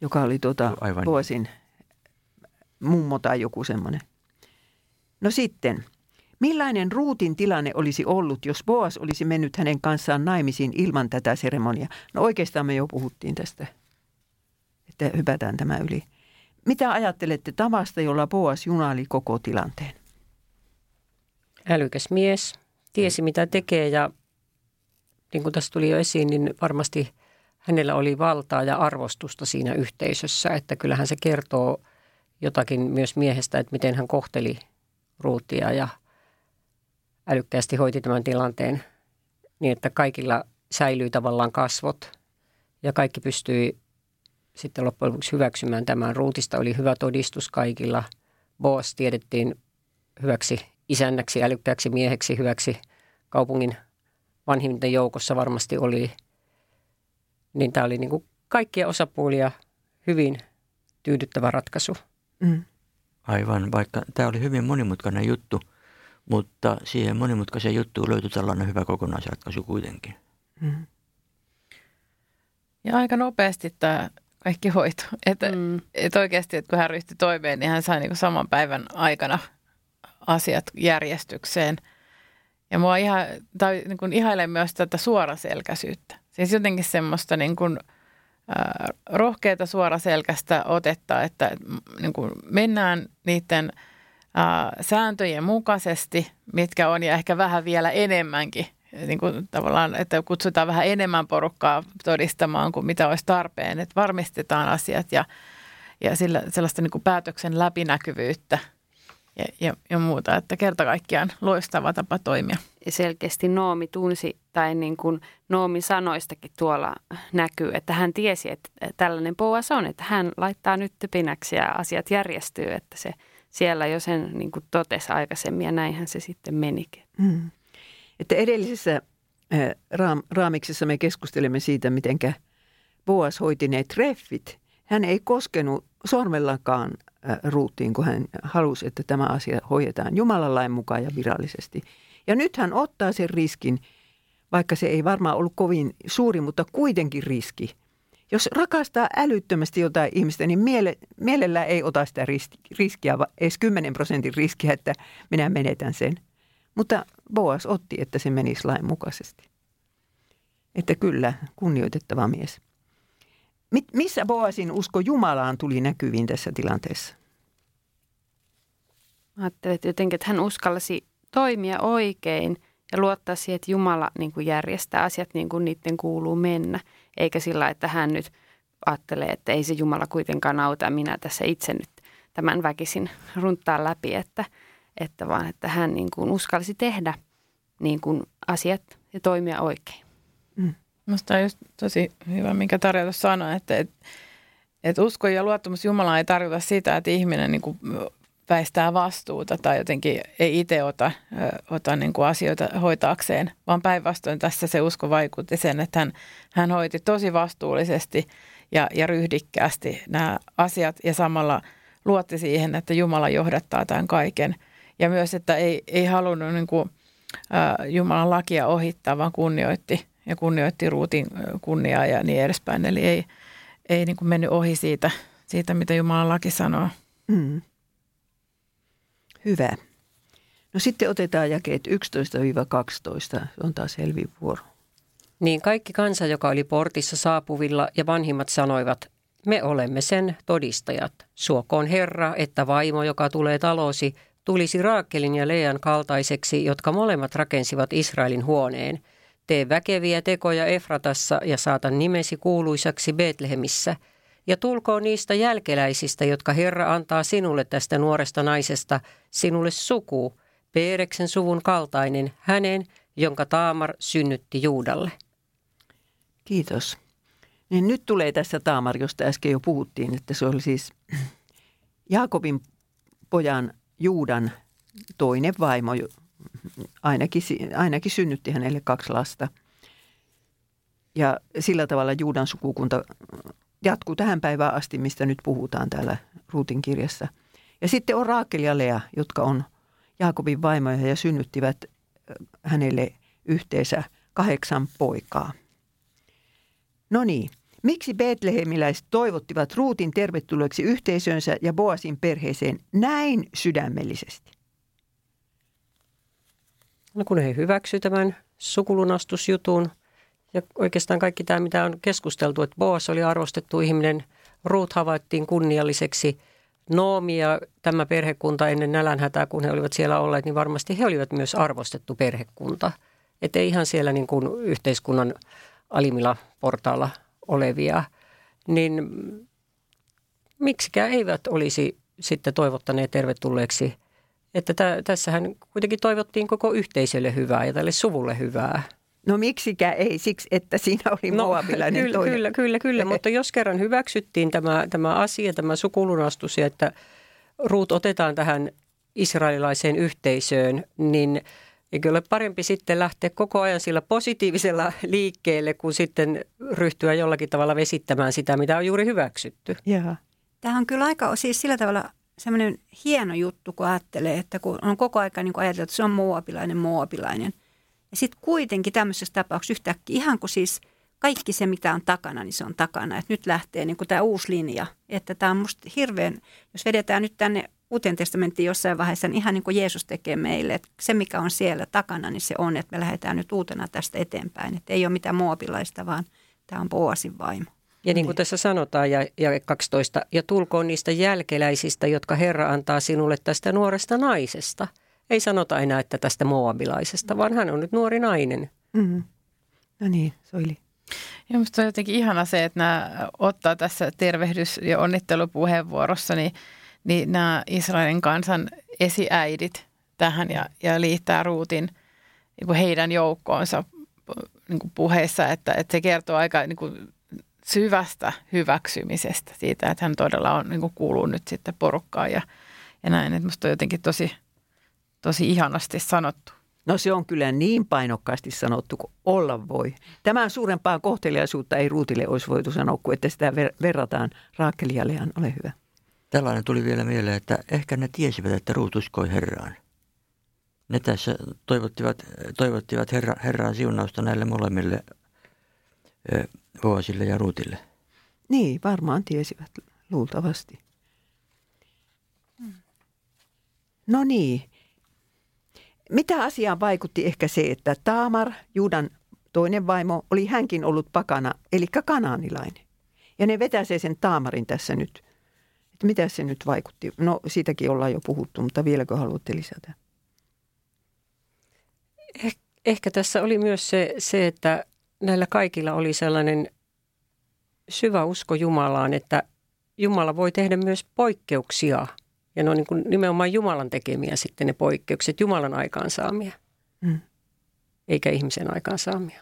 Speaker 2: joka oli tuota,
Speaker 5: Aivan.
Speaker 2: vuosin mummo tai joku semmoinen. No sitten, millainen Ruutin tilanne olisi ollut, jos Boas olisi mennyt hänen kanssaan naimisiin ilman tätä seremoniaa? No oikeastaan me jo puhuttiin tästä, että hypätään tämä yli. Mitä ajattelette tavasta, jolla Boas junaili koko tilanteen?
Speaker 1: Älykäs mies, tiesi mitä tekee ja niin kuin tässä tuli jo esiin, niin varmasti hänellä oli valtaa ja arvostusta siinä yhteisössä, että kyllähän se kertoo jotakin myös miehestä, että miten hän kohteli Ruutia ja älykkäästi hoiti tämän tilanteen niin, että kaikilla säilyi tavallaan kasvot ja kaikki pystyi sitten loppujen lopuksi hyväksymään tämän. Ruutista oli hyvä todistus kaikilla. Boas tiedettiin hyväksi isännäksi, älykkääksi mieheksi, hyväksi kaupungin vanhimmiten joukossa varmasti oli. Niin tämä oli niin kuin kaikkia osapuolia hyvin tyydyttävä ratkaisu.
Speaker 2: Mm.
Speaker 5: Aivan, vaikka tämä oli hyvin monimutkainen juttu, mutta siihen monimutkaiseen juttuun löytyi tällainen hyvä kokonaisratkaisu kuitenkin.
Speaker 2: Mm.
Speaker 3: Ja aika nopeasti tämä kaikki hoito. Että
Speaker 6: Mm.
Speaker 3: et oikeasti, että kun hän ryhtyi toimeen, niin hän sai niinku saman päivän aikana asiat järjestykseen. Ja mua ihan, tai niin kuin ihailee myös tätä suoraselkäisyyttä. Siis jotenkin semmoista niin kuin, äh, rohkeata suoraselkäistä otetta, että niin kuin mennään niiden äh, sääntöjen mukaisesti, mitkä on ja ehkä vähän vielä enemmänkin. Niin kuin tavallaan, että kutsutaan vähän enemmän porukkaa todistamaan kuin mitä olisi tarpeen, että varmistetaan asiat ja, ja sillä, sellaista niin kuin päätöksen läpinäkyvyyttä ja, ja, ja muuta, että kerta kaikkiaan loistava tapa toimia.
Speaker 6: Ja selkeästi Noomi tunsi, tai niin kuin Noomi sanoistakin tuolla näkyy, että hän tiesi, että tällainen Boas on, että hän laittaa nyt typinäksi ja asiat järjestyy, että se siellä jo sen niin kuin totesi aikaisemmin ja näinhän se sitten menikin.
Speaker 2: Mm. Että edellisessä raam, raamiksessa me keskustelemme siitä, miten Boas hoiti ne treffit. Hän ei koskenut sormellakaan ruutiin, kun hän halusi, että tämä asia hoidetaan Jumalan lain mukaan ja virallisesti. Ja nyt hän ottaa sen riskin, vaikka se ei varmaan ollut kovin suuri, mutta kuitenkin riski. Jos rakastaa älyttömästi jotain ihmistä, niin miele, mielellään ei ota sitä riski- riskiä, edes 10 prosentin riskiä, että minä menetän sen. Mutta Boas otti, että se menisi lain mukaisesti. Että kyllä, kunnioitettava mies. Mit, missä Boasin usko Jumalaan tuli näkyviin tässä tilanteessa?
Speaker 6: Mä ajattelin, että jotenkin, että hän uskallasi toimia oikein ja luottaa siihen, että Jumala niin kuin järjestää asiat niin kuin niiden kuuluu mennä. Eikä sillä, että hän nyt ajattelee, että ei se Jumala kuitenkaan auta minä tässä itse nyt tämän väkisin runttaa läpi, että, että vaan että hän niin kuin uskalsi tehdä niin kuin asiat ja toimia oikein.
Speaker 3: Minusta on just tosi hyvä, minkä Tarja sanoi, että et, et usko ja luottamus Jumalaan ei tarkoita sitä, että ihminen niin kuin väistää vastuuta tai jotenkin ei itse ota, ota niin kuin asioita hoitaakseen, vaan päinvastoin tässä se usko vaikutti sen, että hän, hän hoiti tosi vastuullisesti ja, ja ryhdikkäästi nämä asiat ja samalla luotti siihen, että Jumala johdattaa tämän kaiken. Ja myös, että ei, ei halunnut niin kuin, ä, Jumalan lakia ohittaa, vaan kunnioitti ja kunnioitti ruutin kunniaa ja niin edespäin. Eli ei, ei niin kuin mennyt ohi siitä, siitä, mitä Jumalan laki sanoo.
Speaker 2: Mm. Hyvä. No sitten otetaan jakeet 11-12. Se on taas Helvin vuoro.
Speaker 1: Niin kaikki kansa, joka oli portissa saapuvilla ja vanhimmat sanoivat, me olemme sen todistajat. Suokoon Herra, että vaimo, joka tulee talosi, tulisi Raakelin ja Lean kaltaiseksi, jotka molemmat rakensivat Israelin huoneen. Tee väkeviä tekoja Efratassa ja saata nimesi kuuluisaksi Betlehemissä. Ja tulkoon niistä jälkeläisistä, jotka Herra antaa sinulle tästä nuoresta naisesta, sinulle suku, Peereksen suvun kaltainen, hänen, jonka Taamar synnytti Juudalle.
Speaker 2: Kiitos. Niin nyt tulee tässä Taamar, josta äsken jo puhuttiin, että se oli siis Jaakobin pojan Juudan toinen vaimo. Ainakin, ainakin synnytti hänelle kaksi lasta. Ja sillä tavalla Juudan sukukunta jatkuu tähän päivään asti, mistä nyt puhutaan täällä Ruutin kirjassa. Ja sitten on Raakel ja Lea, jotka on Jaakobin vaimoja ja synnyttivät hänelle yhteensä kahdeksan poikaa. No niin, miksi Betlehemiläiset toivottivat Ruutin tervetulleeksi yhteisönsä ja Boasin perheeseen näin sydämellisesti?
Speaker 1: No kun he hyväksyivät tämän sukulunastusjutun ja oikeastaan kaikki tämä, mitä on keskusteltu, että Boas oli arvostettu ihminen, Ruut havaittiin kunnialliseksi, Noomi ja tämä perhekunta ennen nälänhätää, kun he olivat siellä olleet, niin varmasti he olivat myös arvostettu perhekunta. Että ihan siellä niin kuin yhteiskunnan alimmilla portaalla olevia, niin miksikään eivät olisi sitten toivottaneet tervetulleeksi. Että tä, tässähän kuitenkin toivottiin koko yhteisölle hyvää ja tälle suvulle hyvää.
Speaker 2: No miksikään ei, siksi että siinä oli no, moabilainen
Speaker 1: kyllä,
Speaker 2: toinen.
Speaker 1: Kyllä, kyllä, kyllä, mutta jos kerran hyväksyttiin tämä, tämä asia, tämä sukulunastus ja että ruut otetaan tähän israelilaiseen yhteisöön, niin eikö ole parempi sitten lähteä koko ajan sillä positiivisella liikkeelle, kuin sitten ryhtyä jollakin tavalla vesittämään sitä, mitä on juuri hyväksytty.
Speaker 2: Jaa.
Speaker 4: Tämä on kyllä aika siis sillä tavalla semmoinen hieno juttu, kun ajattelee, että kun on koko ajan niin ajateltu, että se on muopilainen, muopilainen – ja sitten kuitenkin tämmöisessä tapauksessa yhtäkkiä ihan kuin siis kaikki se, mitä on takana, niin se on takana. Että nyt lähtee niin tämä uusi linja. Että tämä on musta hirveän, jos vedetään nyt tänne Uuteen testamenttiin jossain vaiheessa, niin ihan niin kuin Jeesus tekee meille, että se mikä on siellä takana, niin se on, että me lähdetään nyt uutena tästä eteenpäin. Että ei ole mitään muopilaista, vaan tämä on Boasin vaimo.
Speaker 1: Ja niin kuin tässä sanotaan, ja, ja 12, ja tulkoon niistä jälkeläisistä, jotka Herra antaa sinulle tästä nuoresta naisesta – ei sanota enää, että tästä moabilaisesta, vaan hän on nyt nuori nainen.
Speaker 2: Mm-hmm. No niin, Soili.
Speaker 3: Ja minusta on jotenkin ihana se, että nämä ottaa tässä tervehdys- ja onnittelupuheenvuorossa niin, niin nämä Israelin kansan esiäidit tähän ja, ja liittää Ruutin niin kuin heidän joukkoonsa niin kuin puheessa, että, että se kertoo aika niin kuin syvästä hyväksymisestä siitä, että hän todella on, niin kuin kuuluu nyt sitten porukkaan ja, ja näin. Että musta on jotenkin tosi, tosi ihanasti sanottu.
Speaker 2: No se on kyllä niin painokkaasti sanottu kuin olla voi. Tämän suurempaa kohteliaisuutta ei Ruutille olisi voitu sanoa, kuin että sitä ver- verrataan Raakeli ja Lean. Ole hyvä.
Speaker 5: Tällainen tuli vielä mieleen, että ehkä ne tiesivät, että Ruut uskoi Herraan. Ne tässä toivottivat, toivottivat herra, Herran siunausta näille molemmille Boasille ja Ruutille.
Speaker 2: Niin, varmaan tiesivät luultavasti. No niin, mitä asiaan vaikutti ehkä se, että Taamar, Juudan toinen vaimo, oli hänkin ollut pakana, eli kanaanilainen. Ja ne vetäsee sen Taamarin tässä nyt. Että mitä se nyt vaikutti? No siitäkin ollaan jo puhuttu, mutta vieläkö haluatte lisätä?
Speaker 1: Eh, ehkä tässä oli myös se, se, että näillä kaikilla oli sellainen syvä usko Jumalaan, että Jumala voi tehdä myös poikkeuksia – ja ne on niin kuin nimenomaan Jumalan tekemiä sitten ne poikkeukset, Jumalan aikaansaamia, mm. eikä ihmisen aikaansaamia.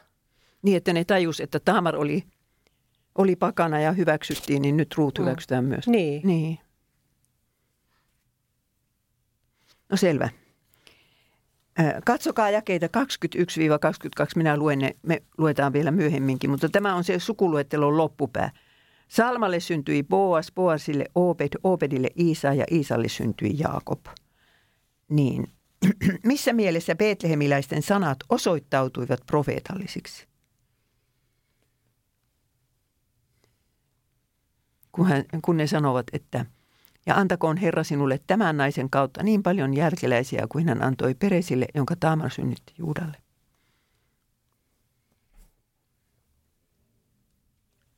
Speaker 2: Niin, että ne tajus, että Taamar oli, oli pakana ja hyväksyttiin, niin nyt Ruut mm. hyväksytään mm. myös.
Speaker 1: Niin.
Speaker 2: niin. No selvä. Katsokaa jakeita 21-22. Minä luen ne, me luetaan vielä myöhemminkin, mutta tämä on se sukuluettelon loppupää – Salmalle syntyi Boas, Boasille Obed, Obedille Iisa ja Iisalle syntyi Jaakob. Niin, missä mielessä betlehemiläisten sanat osoittautuivat profeetallisiksi? Kun, hän, kun ne sanovat, että ja antakoon Herra sinulle tämän naisen kautta niin paljon järkeläisiä kuin hän antoi Peresille, jonka Taamar synnytti Juudalle.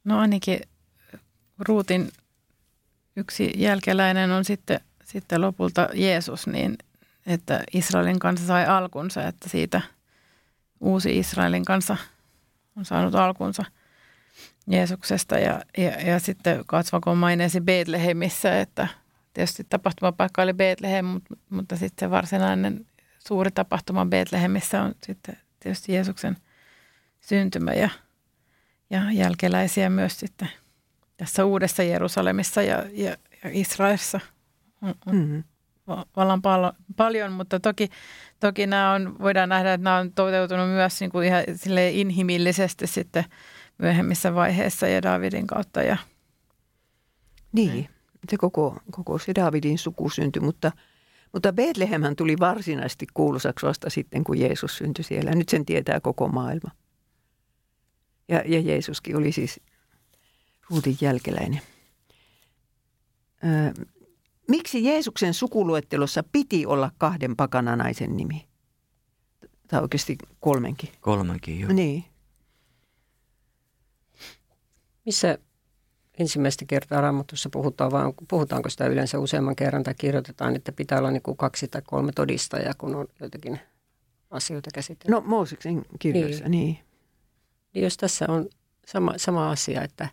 Speaker 3: No ainakin Ruutin yksi jälkeläinen on sitten, sitten lopulta Jeesus, niin että Israelin kanssa sai alkunsa, että siitä uusi Israelin kanssa on saanut alkunsa Jeesuksesta. Ja, ja, ja sitten kasvakon maineesi Betlehemissä, että tietysti tapahtumapaikka oli Betlehem, mutta, mutta sitten se varsinainen suuri tapahtuma Betlehemissä on sitten tietysti Jeesuksen syntymä ja, ja jälkeläisiä myös sitten – tässä uudessa Jerusalemissa ja, ja, ja Israelissa on, on mm-hmm. vallan pal- paljon, mutta toki, toki nämä on, voidaan nähdä, että nämä on toteutunut myös niin kuin ihan inhimillisesti sitten myöhemmissä vaiheissa ja Davidin kautta. Ja,
Speaker 2: Niin, se koko, koko se Davidin suku syntyi, mutta, mutta Betlehemhän tuli varsinaisesti kuuluisaksi vasta sitten, kun Jeesus syntyi siellä. Nyt sen tietää koko maailma. Ja, ja Jeesuskin oli siis Ruutin jälkeläinen. Ö, miksi Jeesuksen sukuluettelossa piti olla kahden pakananaisen nimi? Tai oikeasti kolmenkin.
Speaker 5: Kolmankin jo.
Speaker 2: Niin.
Speaker 1: Missä ensimmäistä kertaa Raamatussa puhutaan, vai puhutaanko sitä yleensä useamman kerran tai kirjoitetaan, että pitää olla niin kuin kaksi tai kolme todistajaa, kun on joitakin asioita käsitelty.
Speaker 2: No Mooseksen kirjoissa, niin. niin.
Speaker 1: Niin jos tässä on sama, sama asia, että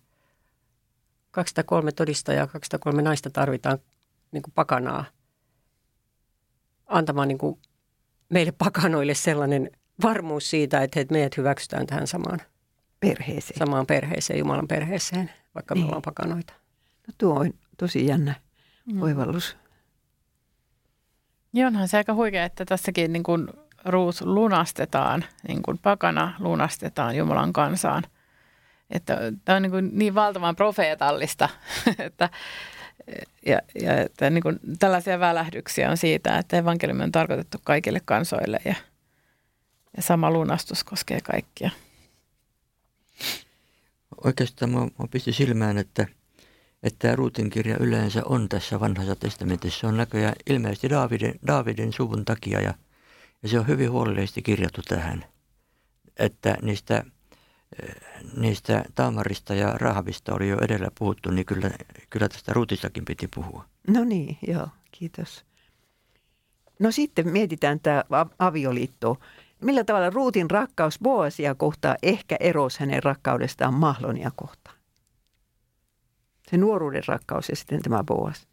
Speaker 1: kaksi tai kolme todistajaa, kaksi tai kolme naista tarvitaan niin kuin pakanaa antamaan niin kuin meille pakanoille sellainen varmuus siitä, että meidät hyväksytään tähän samaan
Speaker 2: Perheeseen.
Speaker 1: samaan perheeseen, Jumalan perheeseen, vaikka
Speaker 2: Niin.
Speaker 1: me ollaan pakanoita.
Speaker 2: No tuo on tosi jännä oivallus.
Speaker 3: ja onhan se aika huikea, että tässäkin niin kuin Ruut lunastetaan, niin kuin pakana lunastetaan Jumalan kansaan. Että tämä on niin, kuin niin valtavan profeetallista, että, ja, ja että niin kuin tällaisia välähdyksiä on siitä, että evankeliumi on tarkoitettu kaikille kansoille ja, ja sama lunastus koskee kaikkia.
Speaker 5: Oikeastaan mua, mua pisti silmään, että, että tämä Ruutin kirja yleensä on tässä vanhassa testamentissa. Se on näköjään ilmeisesti Daavidin, Daavidin suvun takia ja, ja se on hyvin huolellisesti kirjattu tähän. Että niistä, eh, niistä Taamarista ja Rahavista oli jo edellä puhuttu, niin kyllä, kyllä tästä Ruutistakin piti puhua.
Speaker 2: No niin, joo, kiitos. No sitten mietitään tämä avioliitto. Millä tavalla Ruutin rakkaus Boasia kohtaa ehkä erosi hänen rakkaudestaan Mahlonia kohtaan? Se nuoruuden rakkaus ja sitten tämä Boas.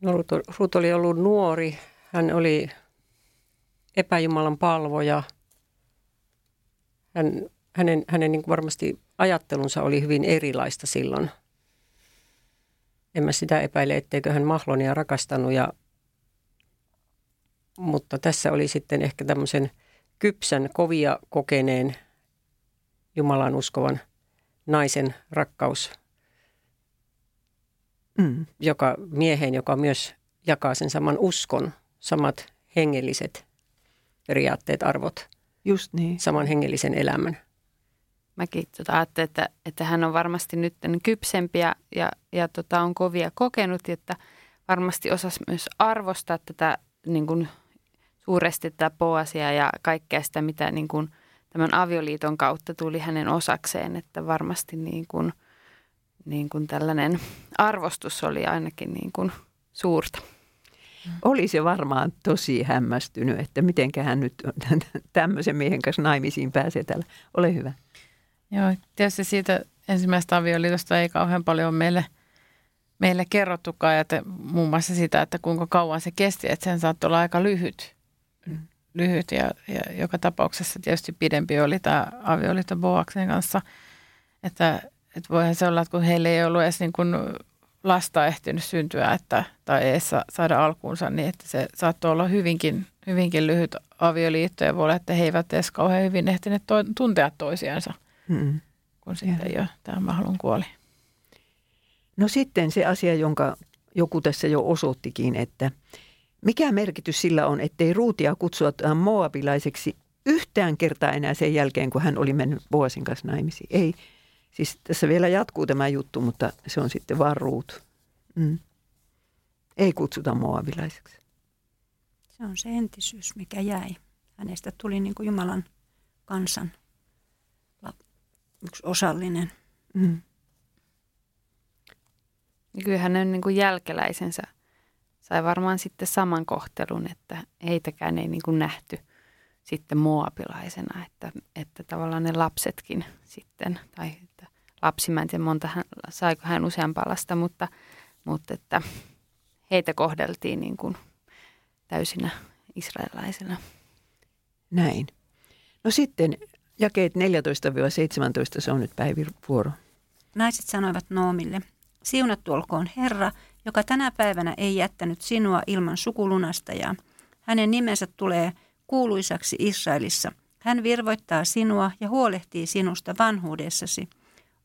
Speaker 1: No, Ruut, oli ollut nuori, hän oli epäjumalan palvoja. Hän, hänen hänen niin varmasti ajattelunsa oli hyvin erilaista silloin. En mä sitä epäile, etteikö hän Mahlonia rakastanut, ja, mutta tässä oli sitten ehkä tämmöisen kypsän, kovia kokeneen Jumalan uskovan naisen rakkaus
Speaker 2: Mm.
Speaker 1: joka mieheen, joka myös jakaa sen saman uskon, samat hengelliset periaatteet, arvot,
Speaker 2: Just niin.
Speaker 1: saman hengellisen elämän.
Speaker 6: Mäkin tota ajattelin, että, että hän on varmasti nyt kypsempi ja, ja, ja tota, on kovia kokenut, että varmasti osasi myös arvostaa tätä niin kuin, suuresti tätä poasia ja kaikkea sitä, mitä niin kuin, tämän avioliiton kautta tuli hänen osakseen, että varmasti niin kuin, niin kuin tällainen arvostus oli ainakin niin kuin suurta.
Speaker 2: Oli se varmaan tosi hämmästynyt, että miten hän nyt tämmöisen miehen kanssa naimisiin pääsee täällä. Ole hyvä.
Speaker 3: Joo, tietysti siitä ensimmäisestä avioliitosta ei kauhean paljon meille, meille kerrottukaan, että muun muassa sitä, että kuinka kauan se kesti, että sen saattoi olla aika lyhyt. Lyhyt ja, ja joka tapauksessa tietysti pidempi oli tämä avioliitto Boaksen kanssa. Että, että voihan se olla, että kun heillä ei ollut edes niin kuin lasta ehtinyt syntyä että, tai ei saada alkuunsa, niin että se saattoi olla hyvinkin, hyvinkin lyhyt avioliitto ja voi olla, että he eivät edes kauhean hyvin ehtineet to- tuntea toisiansa,
Speaker 2: Mm.
Speaker 3: kun sitten jo tämä Mahlun kuoli.
Speaker 2: No sitten se asia, jonka joku tässä jo osoittikin, että mikä merkitys sillä on, ettei Ruutia kutsua moabilaiseksi yhtään kertaa enää sen jälkeen, kun hän oli mennyt Boasin kanssa naimisiin. Ei, siis tässä vielä jatkuu tämä juttu, mutta se on sitten vaan Ruut. Mm. Ei kutsuta moabilaiseksi.
Speaker 4: Se on se entisyys, mikä jäi. Hänestä tuli niin kuin Jumalan kansan yksi osallinen.
Speaker 2: Mm.
Speaker 6: Ja kyllähän ne niin kuin jälkeläisensä sai varmaan sitten saman kohtelun, että heitäkään ei niin kuin nähty sitten moabilaisena, että, että tavallaan ne lapsetkin sitten, tai että lapsi, mä en tiedä monta hän, saiko hän useampaa lasta, mutta, mutta että heitä kohdeltiin niin kuin täysinä israelilaisina.
Speaker 2: Näin. No sitten jakeet 14-17, se on nyt Päivin vuoro.
Speaker 4: Naiset sanoivat Noomille, siunattu olkoon Herra, joka tänä päivänä ei jättänyt sinua ilman sukulunasta ja hänen nimensä tulee kuuluisaksi Israelissa. Hän virvoittaa sinua ja huolehtii sinusta vanhuudessasi.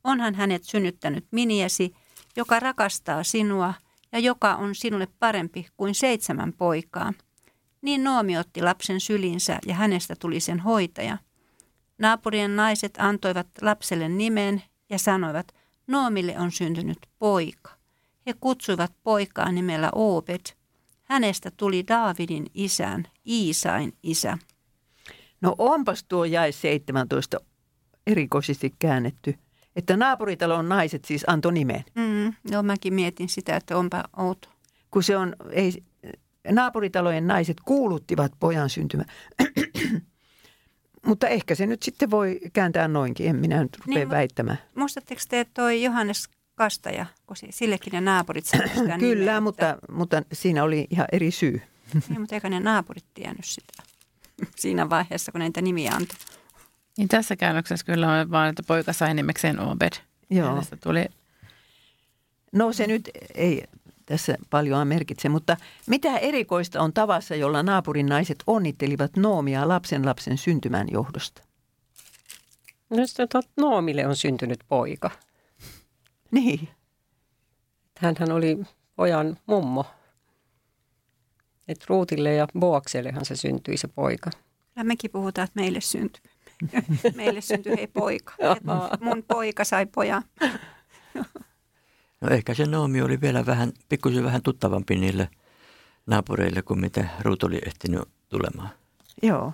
Speaker 4: Onhan hänet synnyttänyt miniesi, joka rakastaa sinua ja joka on sinulle parempi kuin seitsemän poikaa. Niin Noomi otti lapsen sylinsä ja hänestä tuli sen hoitaja. Naapurien naiset antoivat lapselle nimen ja sanoivat, Noomille on syntynyt poika. He kutsuivat poikaa nimellä Obed. Hänestä tuli Daavidin isän, Iisain isä.
Speaker 2: No onpas tuo jäi 17 erikoisesti käännetty, että naapuritalon naiset siis antoi nimen.
Speaker 4: Mm, joo, mäkin mietin sitä, että onpa outo.
Speaker 2: Kun se on, ei, naapuritalojen naiset kuuluttivat pojan syntymä. Mutta ehkä se nyt sitten voi kääntää noinkin, en minä nyt rupea
Speaker 4: Niin,
Speaker 2: väittämään.
Speaker 4: Muistatteko te, että toi Johannes Kastaja, kun sillekin ne naapurit sitä nimeä,
Speaker 2: Kyllä,
Speaker 4: että-
Speaker 2: mutta, mutta siinä oli ihan eri syy.
Speaker 4: Niin, mutta eikä ne naapurit tiennyt sitä siinä vaiheessa, kun ne niitä nimiä antoi.
Speaker 3: Niin tässä käännöksessä kyllä on vaan, että poika sai nimekseen Obed.
Speaker 2: Joo.
Speaker 3: Hänestä tuli
Speaker 2: No se nyt ei tässä paljon merkitse, mutta mitä erikoista on tavassa, jolla naapurin naiset onnittelivat Noomia lapsen lapsen syntymän johdosta?
Speaker 1: No sitten tot- Noomille on syntynyt poika.
Speaker 2: Niin,
Speaker 1: Hänhän oli pojan mummo. Et Ruutille ja Boaksellehan se syntyi se poika.
Speaker 4: Kyllä mekin puhutaan, että meille syntyi. meille syntyi hei poika. Et mun poika sai pojan.
Speaker 5: No ehkä se Noomi oli vielä vähän, pikkusen vähän tuttavampi niille naapureille kuin mitä Ruut oli ehtinyt tulemaan.
Speaker 2: joo.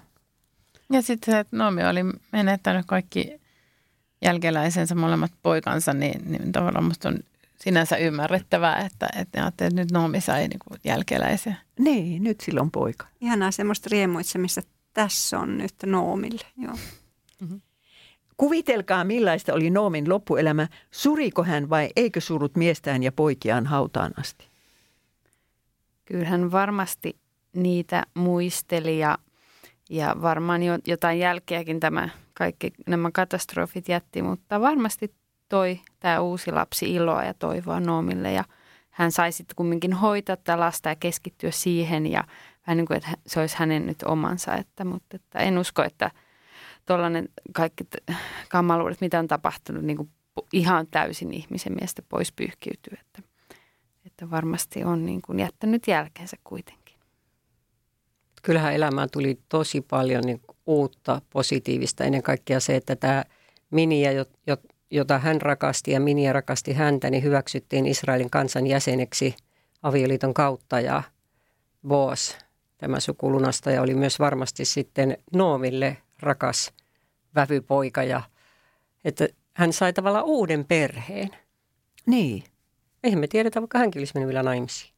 Speaker 3: Ja sitten se, että Noomi oli menettänyt kaikki jälkeläisensä molemmat poikansa, niin, niin tavallaan musta on sinänsä ymmärrettävää, että, että, että nyt Noomi sai niin kuin jälkeläisiä.
Speaker 2: Niin, nyt silloin poika.
Speaker 4: Ihanaa semmoista riemuitsemista. Tässä on nyt Noomille. Joo.
Speaker 2: Kuvitelkaa millaista oli Noomin loppuelämä. Suriko hän vai eikö surut miestään ja poikiaan hautaan asti?
Speaker 6: Kyllähän varmasti niitä muisteli ja, ja varmaan jo, jotain jälkeäkin tämä kaikki nämä katastrofit jätti, mutta varmasti toi tämä uusi lapsi iloa ja toivoa Noomille ja hän sai sitten kumminkin hoitaa tätä lasta ja keskittyä siihen ja vähän niin kuin, että se olisi hänen nyt omansa, että, mutta että en usko, että tuollainen kaikki kamaluudet, mitä on tapahtunut, niin kuin ihan täysin ihmisen mielestä pois pyyhkiytyy, että, että varmasti on niin kuin jättänyt jälkeensä kuitenkin.
Speaker 1: Kyllähän elämään tuli tosi paljon niin uutta positiivista. Ennen kaikkea se, että tämä Miniä, jo- jo- jota hän rakasti ja Miniä rakasti häntä, niin hyväksyttiin Israelin kansan jäseneksi avioliiton kautta ja Boas, tämä sukulunastaja, oli myös varmasti sitten Noomille rakas vävypoika ja että hän sai tavallaan uuden perheen.
Speaker 2: Niin.
Speaker 1: Eihän me tiedetä, vaikka hänkin olisi mennyt vielä naimisiin.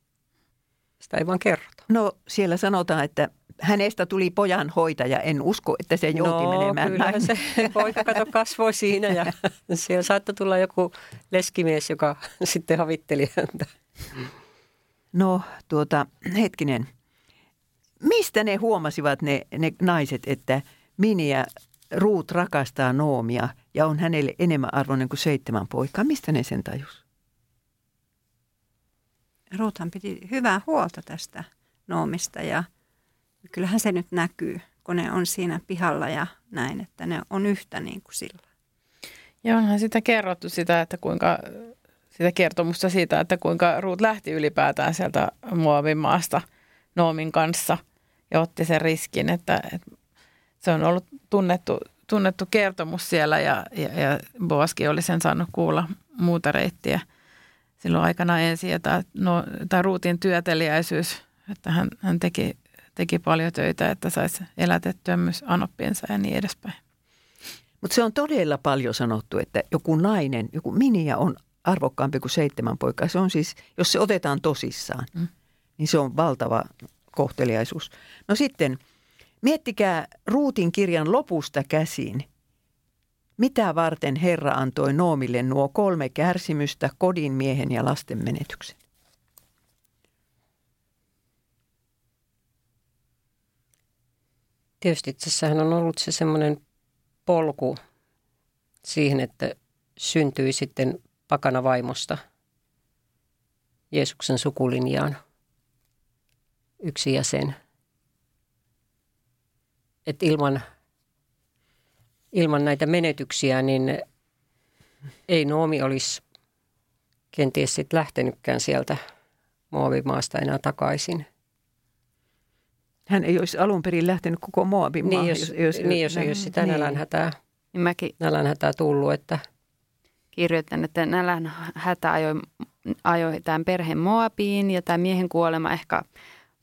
Speaker 1: Sitä ei vaan kerrota.
Speaker 2: No siellä sanotaan, että hänestä tuli pojan hoitaja. En usko, että se jouti
Speaker 1: no,
Speaker 2: menemään
Speaker 1: kyllähän
Speaker 2: näin.
Speaker 1: se poika kato kasvoi siinä ja siellä saattoi tulla joku leskimies, joka sitten havitteli häntä.
Speaker 2: No tuota, hetkinen. Mistä ne huomasivat ne, ne naiset, että Mini ja Ruut rakastaa Noomia ja on hänelle enemmän arvoinen kuin seitsemän poikaa? Mistä ne sen tajus?
Speaker 4: Ruuthan piti hyvää huolta tästä Noomista ja kyllähän se nyt näkyy, kun ne on siinä pihalla ja näin, että ne on yhtä niin kuin sillä.
Speaker 3: Ja onhan sitä kerrottu sitä, että kuinka, sitä kertomusta siitä, että kuinka Ruut lähti ylipäätään sieltä Moabin maasta Noomin kanssa ja otti sen riskin, että, että se on ollut tunnettu, tunnettu kertomus siellä ja, ja, ja Boaskin oli sen saanut kuulla muuta reittiä silloin aikana ensin. Ja tämä, no, tämä Ruutin työteliäisyys, että hän, hän teki, teki paljon töitä, että saisi elätettyä myös anoppiensa ja niin edespäin.
Speaker 2: Mutta se on todella paljon sanottu, että joku nainen, joku Miniä on arvokkaampi kuin seitsemän poikaa. Se on siis, jos se otetaan tosissaan, mm. niin se on valtava kohteliaisuus. No sitten, miettikää Ruutin kirjan lopusta käsin. Mitä varten Herra antoi Noomille nuo kolme kärsimystä, kodin, miehen ja lasten menetyksen?
Speaker 1: Tietysti tässähän on ollut se semmoinen polku siihen, että syntyi sitten pakana vaimosta Jeesuksen sukulinjaan yksi jäsen. Et ilman ilman näitä menetyksiä, niin ei Noomi olisi kenties sitten lähtenytkään sieltä Moabimaasta enää takaisin.
Speaker 2: Hän ei olisi alun perin lähtenyt koko Moabin
Speaker 1: Niin,
Speaker 2: maahan,
Speaker 1: jos, jos, niin, jos ei olisi sitä niin. nälänhätää,
Speaker 6: Niin mäkin
Speaker 1: nälänhätää tullut, että
Speaker 6: kirjoitan, että nälän hätä ajoi, ajoi tämän perheen Moabiin ja tämä miehen kuolema ehkä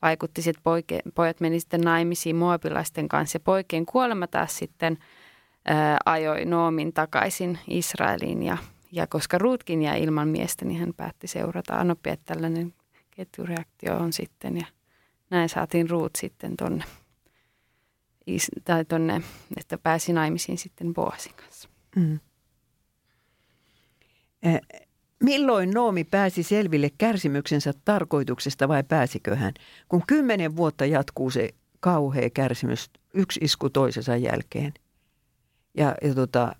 Speaker 6: vaikutti sitten, poike, pojat meni sitten naimisiin Moabilaisten kanssa ja poikien kuolema taas sitten ää, ajoi Noomin takaisin Israeliin ja, ja koska Ruutkin jäi ilman miestä, niin hän päätti seurata. Anopia, että tällainen ketjureaktio on sitten ja näin saatiin Ruut sitten tonne, tai tonne, että pääsi naimisiin sitten Boasin kanssa.
Speaker 2: Mm. Eh, Milloin Noomi pääsi selville kärsimyksensä tarkoituksesta vai pääsikö hän? Kun kymmenen vuotta jatkuu se kauhea kärsimys, yksi isku toisensa jälkeen. Ja, ja tota,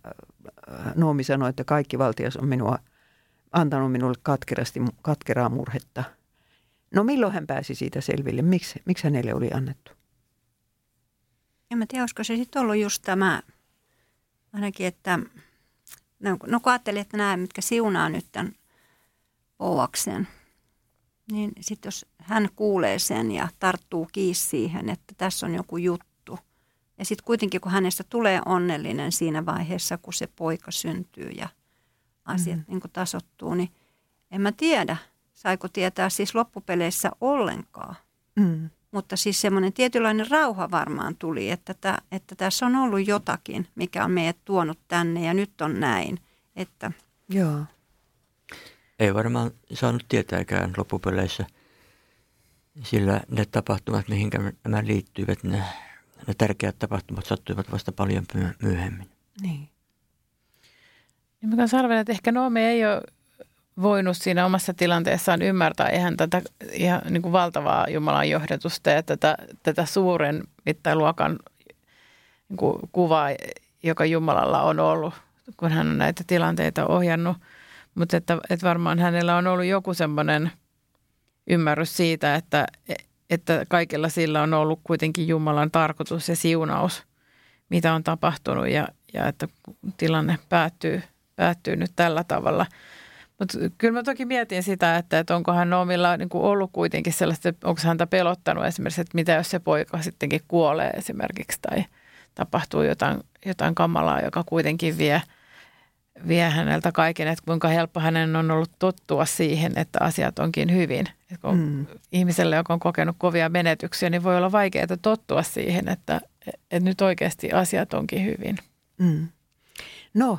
Speaker 2: Noomi sanoi, että kaikki valtias on minua, antanut minulle katkerasti, katkeraa murhetta. No milloin hän pääsi siitä selville? Miksi, miksi hänelle oli annettu?
Speaker 4: En mä tiedä, olisiko se sitten ollut just tämä, ainakin, että no, no kun ajattelin, että nämä, mitkä siunaa nyt tämän Oaksen, niin sitten jos hän kuulee sen ja tarttuu kiinni siihen, että tässä on joku juttu, ja sitten kuitenkin kun hänestä tulee onnellinen siinä vaiheessa, kun se poika syntyy ja asiat mm. niin tasottuu, niin en mä tiedä, saiko tietää siis loppupeleissä ollenkaan.
Speaker 2: Mm.
Speaker 4: Mutta siis semmoinen tietynlainen rauha varmaan tuli, että, tä, että tässä on ollut jotakin, mikä on meidät tuonut tänne ja nyt on näin. Että,
Speaker 2: Joo.
Speaker 5: Ei varmaan saanut tietääkään loppupeleissä, sillä ne tapahtumat, mihin nämä liittyivät, ne, ne tärkeät tapahtumat sattuivat vasta paljon myö- myöhemmin.
Speaker 2: Niin.
Speaker 3: Niin mä kanssa arvelen, että ehkä Noomi ei ole voinut siinä omassa tilanteessaan ymmärtää ihan tätä ihan niin kuin valtavaa Jumalan johdatusta ja tätä, tätä suuren mittaluokan niin kuin kuvaa, joka Jumalalla on ollut, kun hän on näitä tilanteita ohjannut. Mutta että, että varmaan hänellä on ollut joku semmoinen ymmärrys siitä, että, että kaikilla sillä on ollut kuitenkin Jumalan tarkoitus ja siunaus, mitä on tapahtunut ja, ja että tilanne päättyy, päättyy nyt tällä tavalla – mutta kyllä mä toki mietin sitä, että, että onko hän omilla niin kuin ollut kuitenkin sellaista, onko häntä pelottanut esimerkiksi, että mitä jos se poika sittenkin kuolee esimerkiksi tai tapahtuu jotain, jotain kamalaa, joka kuitenkin vie, vie häneltä kaiken, että kuinka helppo hänen on ollut tottua siihen, että asiat onkin hyvin. Että kun mm. ihmiselle, joka on kokenut kovia menetyksiä, niin voi olla vaikeaa tottua siihen, että, että nyt oikeasti asiat onkin hyvin.
Speaker 2: Mm. No,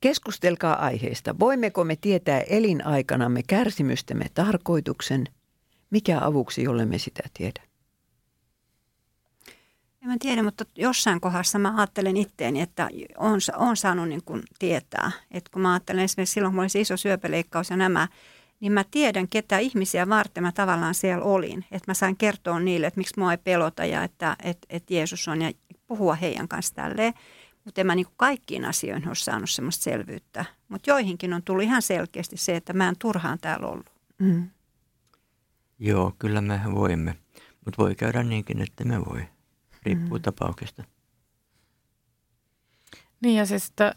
Speaker 2: Keskustelkaa aiheesta. Voimmeko me tietää elinaikanamme kärsimystemme tarkoituksen? Mikä avuksi, jolle me sitä tiedä?
Speaker 4: En mä tiedä, mutta jossain kohdassa mä ajattelen itteeni, että on, on saanut niin kuin tietää. Että kun mä ajattelen esimerkiksi silloin, kun mulla oli se iso syöpäleikkaus ja nämä, niin mä tiedän, ketä ihmisiä varten mä tavallaan siellä olin. Että mä sain kertoa niille, että miksi mua ei pelota ja että, että, että Jeesus on ja puhua heidän kanssa tälleen. Mutta en mä niin kaikkiin asioihin ole saanut semmoista selvyyttä. Mutta joihinkin on tullut ihan selkeästi se, että mä en turhaan täällä ollut. Mm.
Speaker 5: Joo, kyllä me voimme. Mutta voi käydä niinkin, että me voi. Riippuu mm. tapauksesta.
Speaker 3: Niin ja siis, että,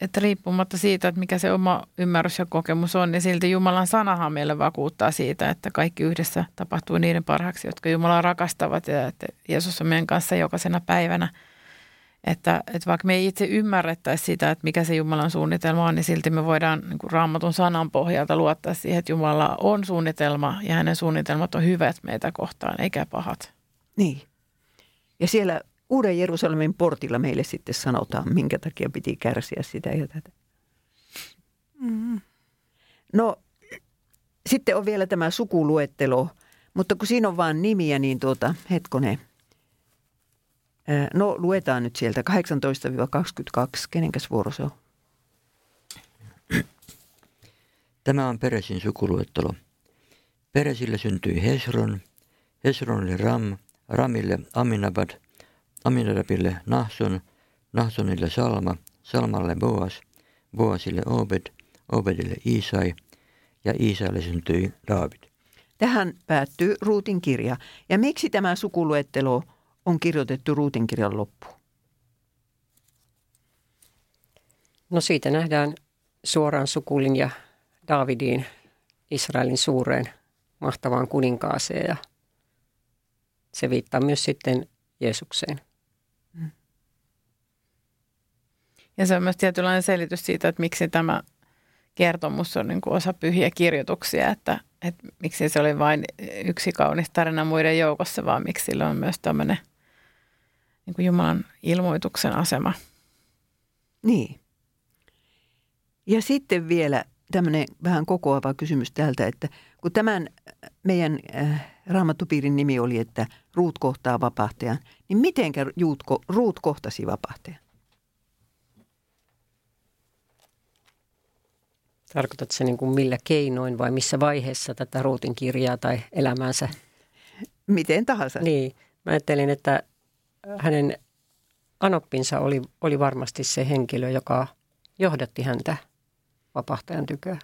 Speaker 3: että riippumatta siitä, että mikä se oma ymmärrys ja kokemus on, niin silti Jumalan sanahan meille vakuuttaa siitä, että kaikki yhdessä tapahtuu niiden parhaaksi, jotka Jumalaa rakastavat ja että Jeesus on meidän kanssa jokaisena päivänä – että, että vaikka me ei itse ymmärrettäisi sitä, että mikä se Jumalan suunnitelma on, niin silti me voidaan niin kuin raamatun sanan pohjalta luottaa siihen, että Jumala on suunnitelma ja hänen suunnitelmat on hyvät meitä kohtaan, eikä pahat.
Speaker 2: Niin. Ja siellä Uuden Jerusalemin portilla meille sitten sanotaan, minkä takia piti kärsiä sitä ja tätä. Mm. No, sitten on vielä tämä sukuluettelo, mutta kun siinä on vain nimiä, niin tuota, hetkonen – No luetaan nyt sieltä 18-22. Kenenkäs vuoro se on?
Speaker 5: Tämä on Peresin sukuluettelo. Peresille syntyi Hesron, Hesronille Ram, Ramille Aminabad, Aminadabille Nahson, Nahsonille Salma, Salmalle Boas, Boasille Obed, Obedille Isai ja Isaille syntyi David.
Speaker 2: Tähän päättyy Ruutin kirja. Ja miksi tämä sukuluettelo on kirjoitettu Ruutin kirjan loppuun?
Speaker 1: No siitä nähdään suoraan sukulinja Davidiin, Israelin suureen mahtavaan kuninkaaseen ja se viittaa myös sitten Jeesukseen.
Speaker 3: Ja se on myös tietynlainen selitys siitä, että miksi tämä kertomus on niin kuin osa pyhiä kirjoituksia, että, että miksi se oli vain yksi kaunis tarina muiden joukossa, vaan miksi sillä on myös tämmöinen niin kuin Jumalan ilmoituksen asema.
Speaker 2: Niin. Ja sitten vielä tämmöinen vähän kokoava kysymys täältä, että kun tämän meidän äh, raamattupiirin nimi oli, että Ruut kohtaa vapahtajan, niin mitenkä Ruut, Ruut kohtasi vapahtajan?
Speaker 1: Tarkoitatko se niin kuin millä keinoin vai missä vaiheessa tätä Ruutin kirjaa tai elämäänsä?
Speaker 2: Miten tahansa.
Speaker 1: Niin, mä ajattelin, että hänen anoppinsa oli, oli varmasti se henkilö, joka johdatti häntä vapahtajan tyköä.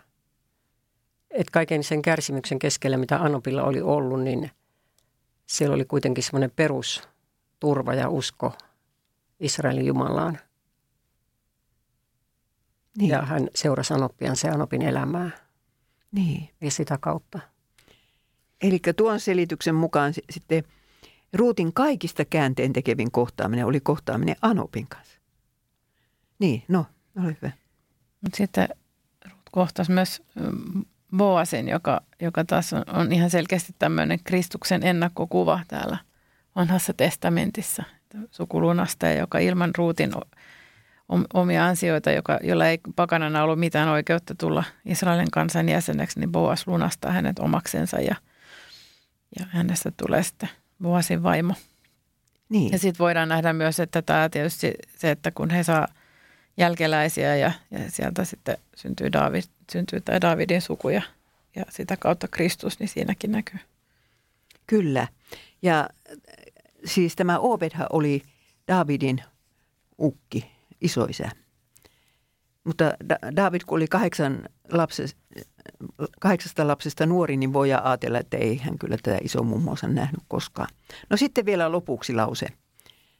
Speaker 1: Et kaiken sen kärsimyksen keskellä, mitä Anopilla oli ollut, niin siellä oli kuitenkin semmoinen perusturva ja usko Israelin Jumalaan. Niin. Ja hän seurasi Anoppian se Anopin elämää.
Speaker 2: Niin.
Speaker 1: Ja sitä kautta.
Speaker 2: Eli tuon selityksen mukaan sitten Ruutin kaikista käänteen tekevin kohtaaminen oli kohtaaminen Anopin kanssa. Niin, no, oli hyvä.
Speaker 3: Mutta sitten Ruut kohtasi myös mm, Boasin, joka, joka taas on, on ihan selkeästi tämmöinen Kristuksen ennakkokuva täällä vanhassa testamentissa. Sukulunasta, joka ilman Ruutin omia ansioita, joka, jolla ei pakanana ollut mitään oikeutta tulla Israelin kansan jäseneksi, niin Boas lunastaa hänet omaksensa ja, ja hänestä tulee sitten Boasin vaimo.
Speaker 2: Niin.
Speaker 3: Ja sitten voidaan nähdä myös, että tämä tietysti se, että kun he saa jälkeläisiä ja, ja sieltä sitten syntyy, David, syntyy tämä Davidin suku ja, ja sitä kautta Kristus, niin siinäkin näkyy.
Speaker 2: Kyllä. Ja siis tämä Obedha oli Davidin ukki, isoisä. Mutta David, kun oli kahdeksan lapsesta, kahdeksasta lapsesta nuori, niin voi ajatella, että ei hän kyllä tätä iso mummonsa nähnyt koskaan. No sitten vielä lopuksi lause,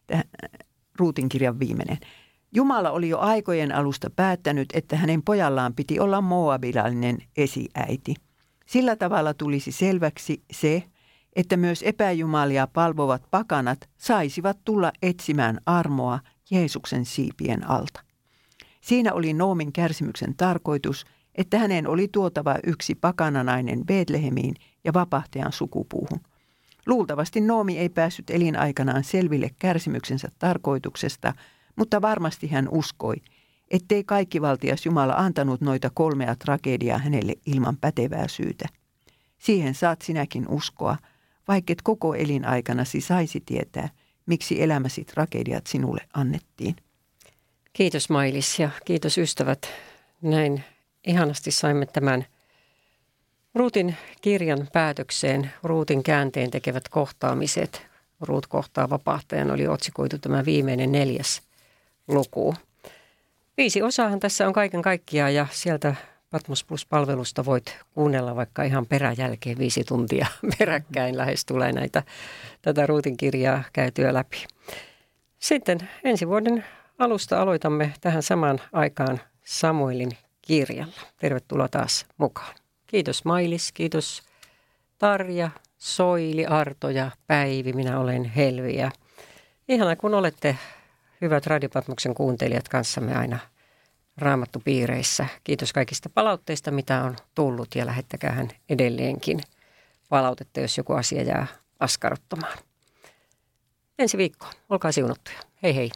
Speaker 2: tähän Ruutin kirjan viimeinen. Jumala oli jo aikojen alusta päättänyt, että hänen pojallaan piti olla moabilallinen esiäiti. Sillä tavalla tulisi selväksi se, että myös epäjumalia palvovat pakanat saisivat tulla etsimään armoa Jeesuksen siipien alta. Siinä oli Noomin kärsimyksen tarkoitus, että hänen oli tuotava yksi pakananainen Betlehemiin ja vapahtajan sukupuuhun. Luultavasti Noomi ei päässyt elinaikanaan selville kärsimyksensä tarkoituksesta, mutta varmasti hän uskoi, ettei kaikkivaltias Jumala antanut noita kolmea tragediaa hänelle ilman pätevää syytä. Siihen saat sinäkin uskoa, vaikket koko elinaikanasi saisi tietää, miksi elämäsi tragediat sinulle annettiin.
Speaker 1: Kiitos Mailis ja kiitos ystävät. Näin ihanasti saimme tämän Ruutin kirjan päätökseen. Ruutin käänteen tekevät kohtaamiset. Ruut kohtaa vapahtajan oli otsikoitu tämä viimeinen neljäs luku. Viisi osaahan tässä on kaiken kaikkiaan ja sieltä Patmos Plus-palvelusta voit kuunnella vaikka ihan peräjälkeen viisi tuntia peräkkäin lähes tulee näitä, tätä ruutin kirjaa käytyä läpi. Sitten ensi vuoden alusta aloitamme tähän samaan aikaan Samuelin kirjalla. Tervetuloa taas mukaan. Kiitos Mailis, kiitos Tarja, Soili, Arto ja Päivi. Minä olen Helvi ja ihana kun olette hyvät Radiopatmoksen kuuntelijat kanssamme aina raamattupiireissä. Kiitos kaikista palautteista, mitä on tullut ja lähettäkää hän edelleenkin palautetta, jos joku asia jää askarruttamaan. Ensi viikko. Olkaa siunattuja. Hei hei.